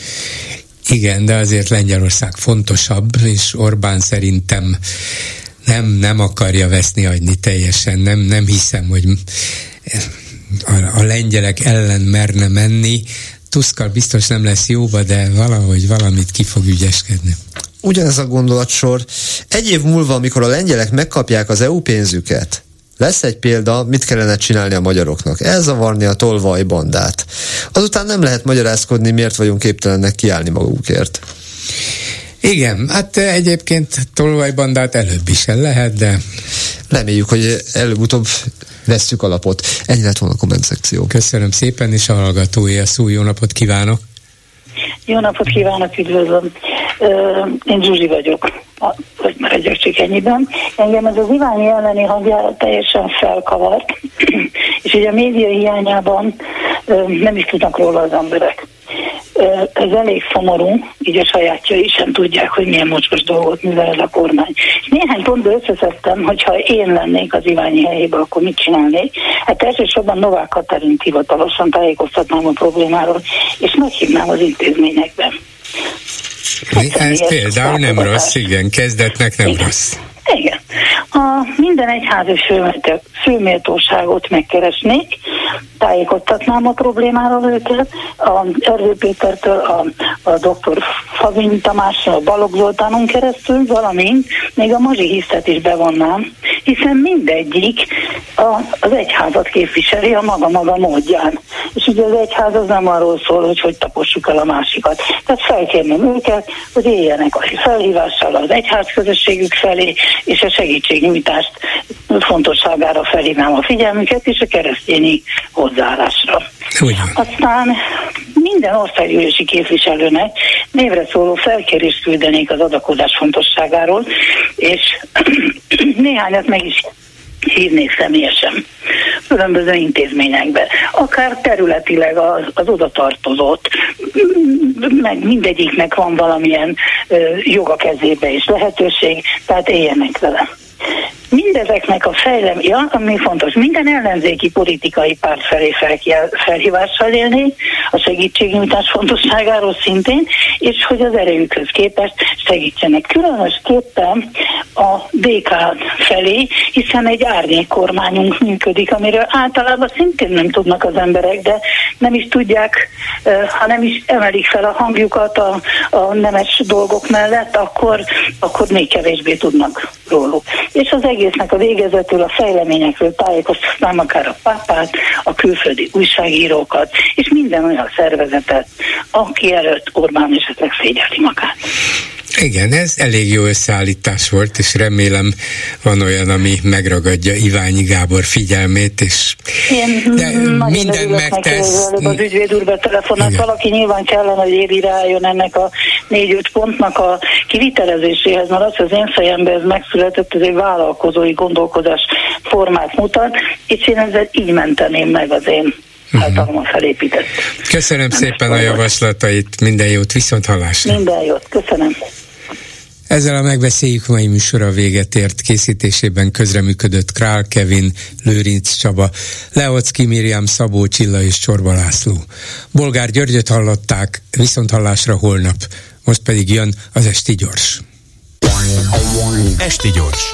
Igen, de azért Lengyelország fontosabb, és Orbán szerintem nem, nem akarja veszni adni teljesen. Nem, nem hiszem, hogy a, a lengyelek ellen merne menni. Tuszkal biztos nem lesz jóba, de valahogy valamit ki fog ügyeskedni. Ugyanez a gondolatsor. Egy év múlva, amikor a lengyelek megkapják az EU pénzüket, lesz egy példa, mit kellene csinálni a magyaroknak. Elzavarni a tolvaj bandát. Azután nem lehet magyarázkodni, miért vagyunk képtelenek kiállni magukért. Igen, hát egyébként tolvajbandát előbb is el lehet, de... Reméljük, hogy előbb-utóbb vesszük alapot. Ennyi lett volna a komment szekció. Köszönöm szépen, és a hallgatói a szó. Jó napot kívánok! Jó napot kívánok, üdvözlöm! Én Zsuzsi vagyok, hogy maradjak csak ennyiben. Engem ez az Iványi elleni hangjára teljesen felkavart, és ugye a média hiányában nem is tudnak róla az emberek ez elég szomorú, így a sajátjai sem tudják, hogy milyen mocskos dolgot művel ez a kormány. Néhány pontból összeszedtem, hogyha én lennék az Iványi helyében, akkor mit csinálnék? Hát elsősorban Novák Katarint hivatalosan tájékoztatnám a problémáról, és meghívnám az intézményekben. Ez például nem rossz, igen, kezdetnek nem rossz. Igen. A minden egyházi főméltóságot megkeresnék, tájékoztatnám a problémáról őket, a Erdő Pétertől, a, a dr. Favin Tamásra, a Balogh Zoltánon keresztül, valamint még a Mazsi Hisztet is bevonnám, hiszen mindegyik a, az egyházat képviseli a maga-maga módján. És ugye az egyház az nem arról szól, hogy hogy tapossuk el a másikat. Tehát felkérném őket, hogy éljenek a felhívással az egyház közösségük felé, és a segítségnyújtást fontosságára felhívnám a figyelmüket, és a keresztényi hozzáállásra. Ugyan. Aztán minden országgyűlési képviselőnek névre szóló felkérést küldenék az adakozás fontosságáról, és néhányat meg is hívnék személyesen különböző intézményekbe, akár területileg az, az oda tartozott, meg mindegyiknek van valamilyen ö, joga kezébe és lehetőség, tehát éljenek vele. Mindezeknek a fejleménye, ami fontos, minden ellenzéki politikai párt felé fel, felhívással élni, a segítségnyújtás fontosságáról szintén, és hogy az erejükhöz képest segítsenek. Különösképpen a DK felé, hiszen egy árnyék kormányunk működik, amiről általában szintén nem tudnak az emberek, de nem is tudják, ha nem is emelik fel a hangjukat a, a nemes dolgok mellett, akkor, akkor még kevésbé tudnak róluk. És az egésznek a végezetül a fejleményekről tájékoztatnám akár a pápát, a külföldi újságírókat, és minden olyan szervezetet, aki előtt Orbán esetleg szégyelti magát. Igen, ez elég jó összeállítás volt, és remélem van olyan, ami megragadja Iványi Gábor figyelmét, és Én de mindent megtesz. Az ügyvéd úr betelefonált, valaki nyilván kellene, hogy éri rájön ennek a négy-öt pontnak a kivitelezéséhez, mert az, az én fejemben ez megszületett, egy vállalkozói gondolkodás formát mutat, és én ezzel így menteném meg az én általában felépített. Köszönöm Nem szépen a javaslatait, minden jót, viszont hallásra. Minden jót, köszönöm. Ezzel a megbeszéljük mai műsora véget ért készítésében közreműködött Král Kevin, Lőrinc Csaba, Leocki Miriam, Szabó Csilla és Csorba László. Bolgár Györgyöt hallották, viszont hallásra holnap. Most pedig jön az Esti Gyors. Esti Gyors,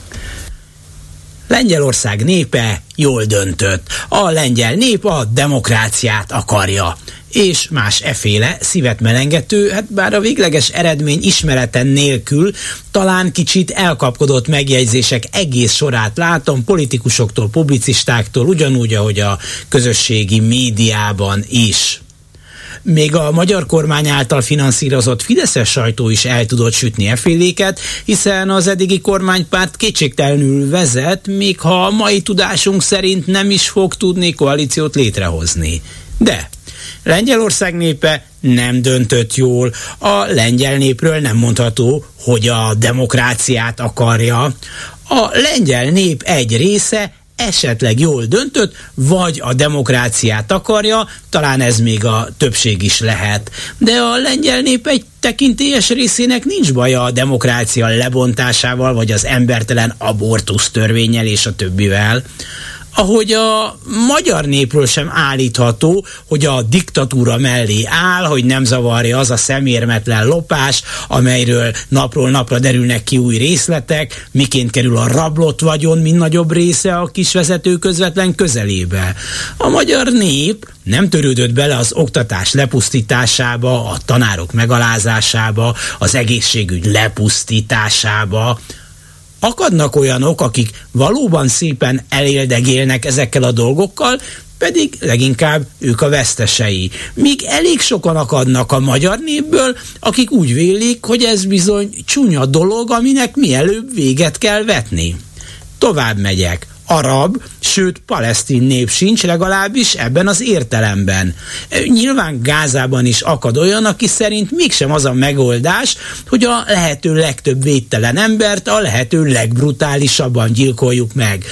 Lengyelország népe jól döntött. A lengyel nép a demokráciát akarja és más eféle szívet melengető, hát bár a végleges eredmény ismereten nélkül talán kicsit elkapkodott megjegyzések egész sorát látom politikusoktól, publicistáktól, ugyanúgy, ahogy a közösségi médiában is még a magyar kormány által finanszírozott Fideszes sajtó is el tudott sütni eféléket, hiszen az eddigi kormánypárt kétségtelenül vezet, még ha a mai tudásunk szerint nem is fog tudni koalíciót létrehozni. De Lengyelország népe nem döntött jól. A lengyel népről nem mondható, hogy a demokráciát akarja. A lengyel nép egy része esetleg jól döntött, vagy a demokráciát akarja, talán ez még a többség is lehet. De a lengyel nép egy tekintélyes részének nincs baja a demokrácia lebontásával, vagy az embertelen abortusz törvényel és a többivel ahogy a magyar népről sem állítható, hogy a diktatúra mellé áll, hogy nem zavarja az a szemérmetlen lopás, amelyről napról napra derülnek ki új részletek, miként kerül a rablott vagyon mind nagyobb része a kisvezető közvetlen közelébe. A magyar nép nem törődött bele az oktatás lepusztításába, a tanárok megalázásába, az egészségügy lepusztításába, akadnak olyanok, akik valóban szépen eléldegélnek ezekkel a dolgokkal, pedig leginkább ők a vesztesei. Míg elég sokan akadnak a magyar népből, akik úgy vélik, hogy ez bizony csúnya dolog, aminek mielőbb véget kell vetni. Tovább megyek arab, sőt palesztin nép sincs, legalábbis ebben az értelemben. Nyilván Gázában is akad olyan, aki szerint mégsem az a megoldás, hogy a lehető legtöbb védtelen embert a lehető legbrutálisabban gyilkoljuk meg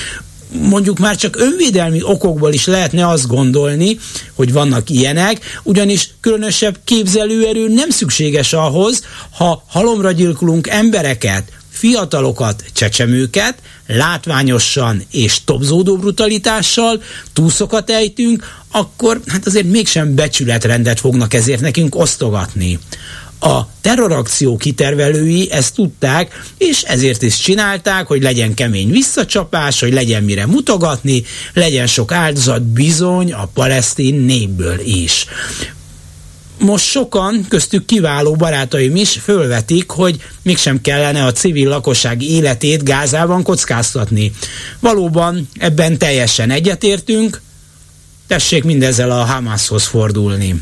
mondjuk már csak önvédelmi okokból is lehetne azt gondolni, hogy vannak ilyenek, ugyanis különösebb képzelőerő nem szükséges ahhoz, ha halomra gyilkolunk embereket, fiatalokat, csecsemőket, látványosan és topzódó brutalitással túszokat ejtünk, akkor hát azért mégsem becsületrendet fognak ezért nekünk osztogatni. A terrorakció kitervelői ezt tudták, és ezért is csinálták, hogy legyen kemény visszacsapás, hogy legyen mire mutogatni, legyen sok áldozat bizony a palesztin népből is most sokan, köztük kiváló barátaim is fölvetik, hogy mégsem kellene a civil lakosság életét Gázában kockáztatni. Valóban ebben teljesen egyetértünk, tessék mindezzel a Hamashoz fordulni.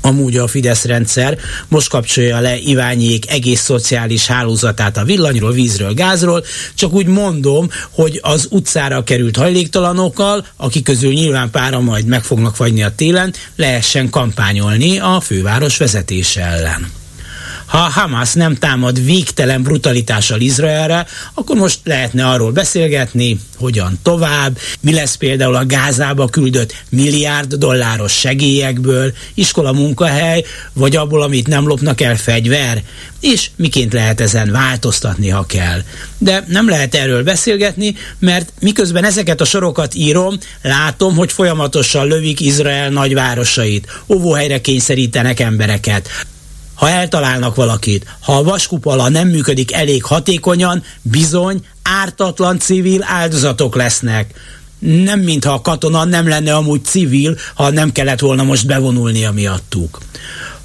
Amúgy a Fidesz rendszer most kapcsolja le Iványék egész szociális hálózatát a villanyról, vízről, gázról, csak úgy mondom, hogy az utcára került hajléktalanokkal, akik közül nyilván pára majd meg fognak fagyni a télen, lehessen kampányolni a főváros vezetése ellen. Ha a Hamas nem támad végtelen brutalitással Izraelre, akkor most lehetne arról beszélgetni, hogyan tovább, mi lesz például a Gázába küldött milliárd dolláros segélyekből, iskola munkahely, vagy abból, amit nem lopnak el fegyver, és miként lehet ezen változtatni, ha kell. De nem lehet erről beszélgetni, mert miközben ezeket a sorokat írom, látom, hogy folyamatosan lövik Izrael nagyvárosait, óvóhelyre kényszerítenek embereket ha eltalálnak valakit, ha a vaskupala nem működik elég hatékonyan, bizony ártatlan civil áldozatok lesznek. Nem mintha a katona nem lenne amúgy civil, ha nem kellett volna most bevonulnia miattuk.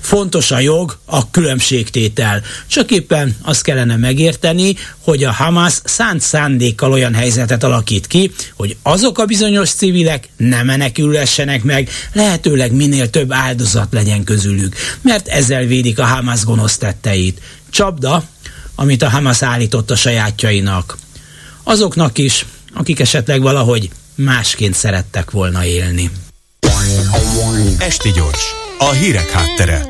Fontos a jog, a különbségtétel. Csak éppen azt kellene megérteni, hogy a Hamas szánt szándékkal olyan helyzetet alakít ki, hogy azok a bizonyos civilek ne menekülhessenek meg, lehetőleg minél több áldozat legyen közülük, mert ezzel védik a Hamas gonosz tetteit. Csapda, amit a Hamas állított a sajátjainak. Azoknak is, akik esetleg valahogy másként szerettek volna élni. Esti gyors, a hírek háttere.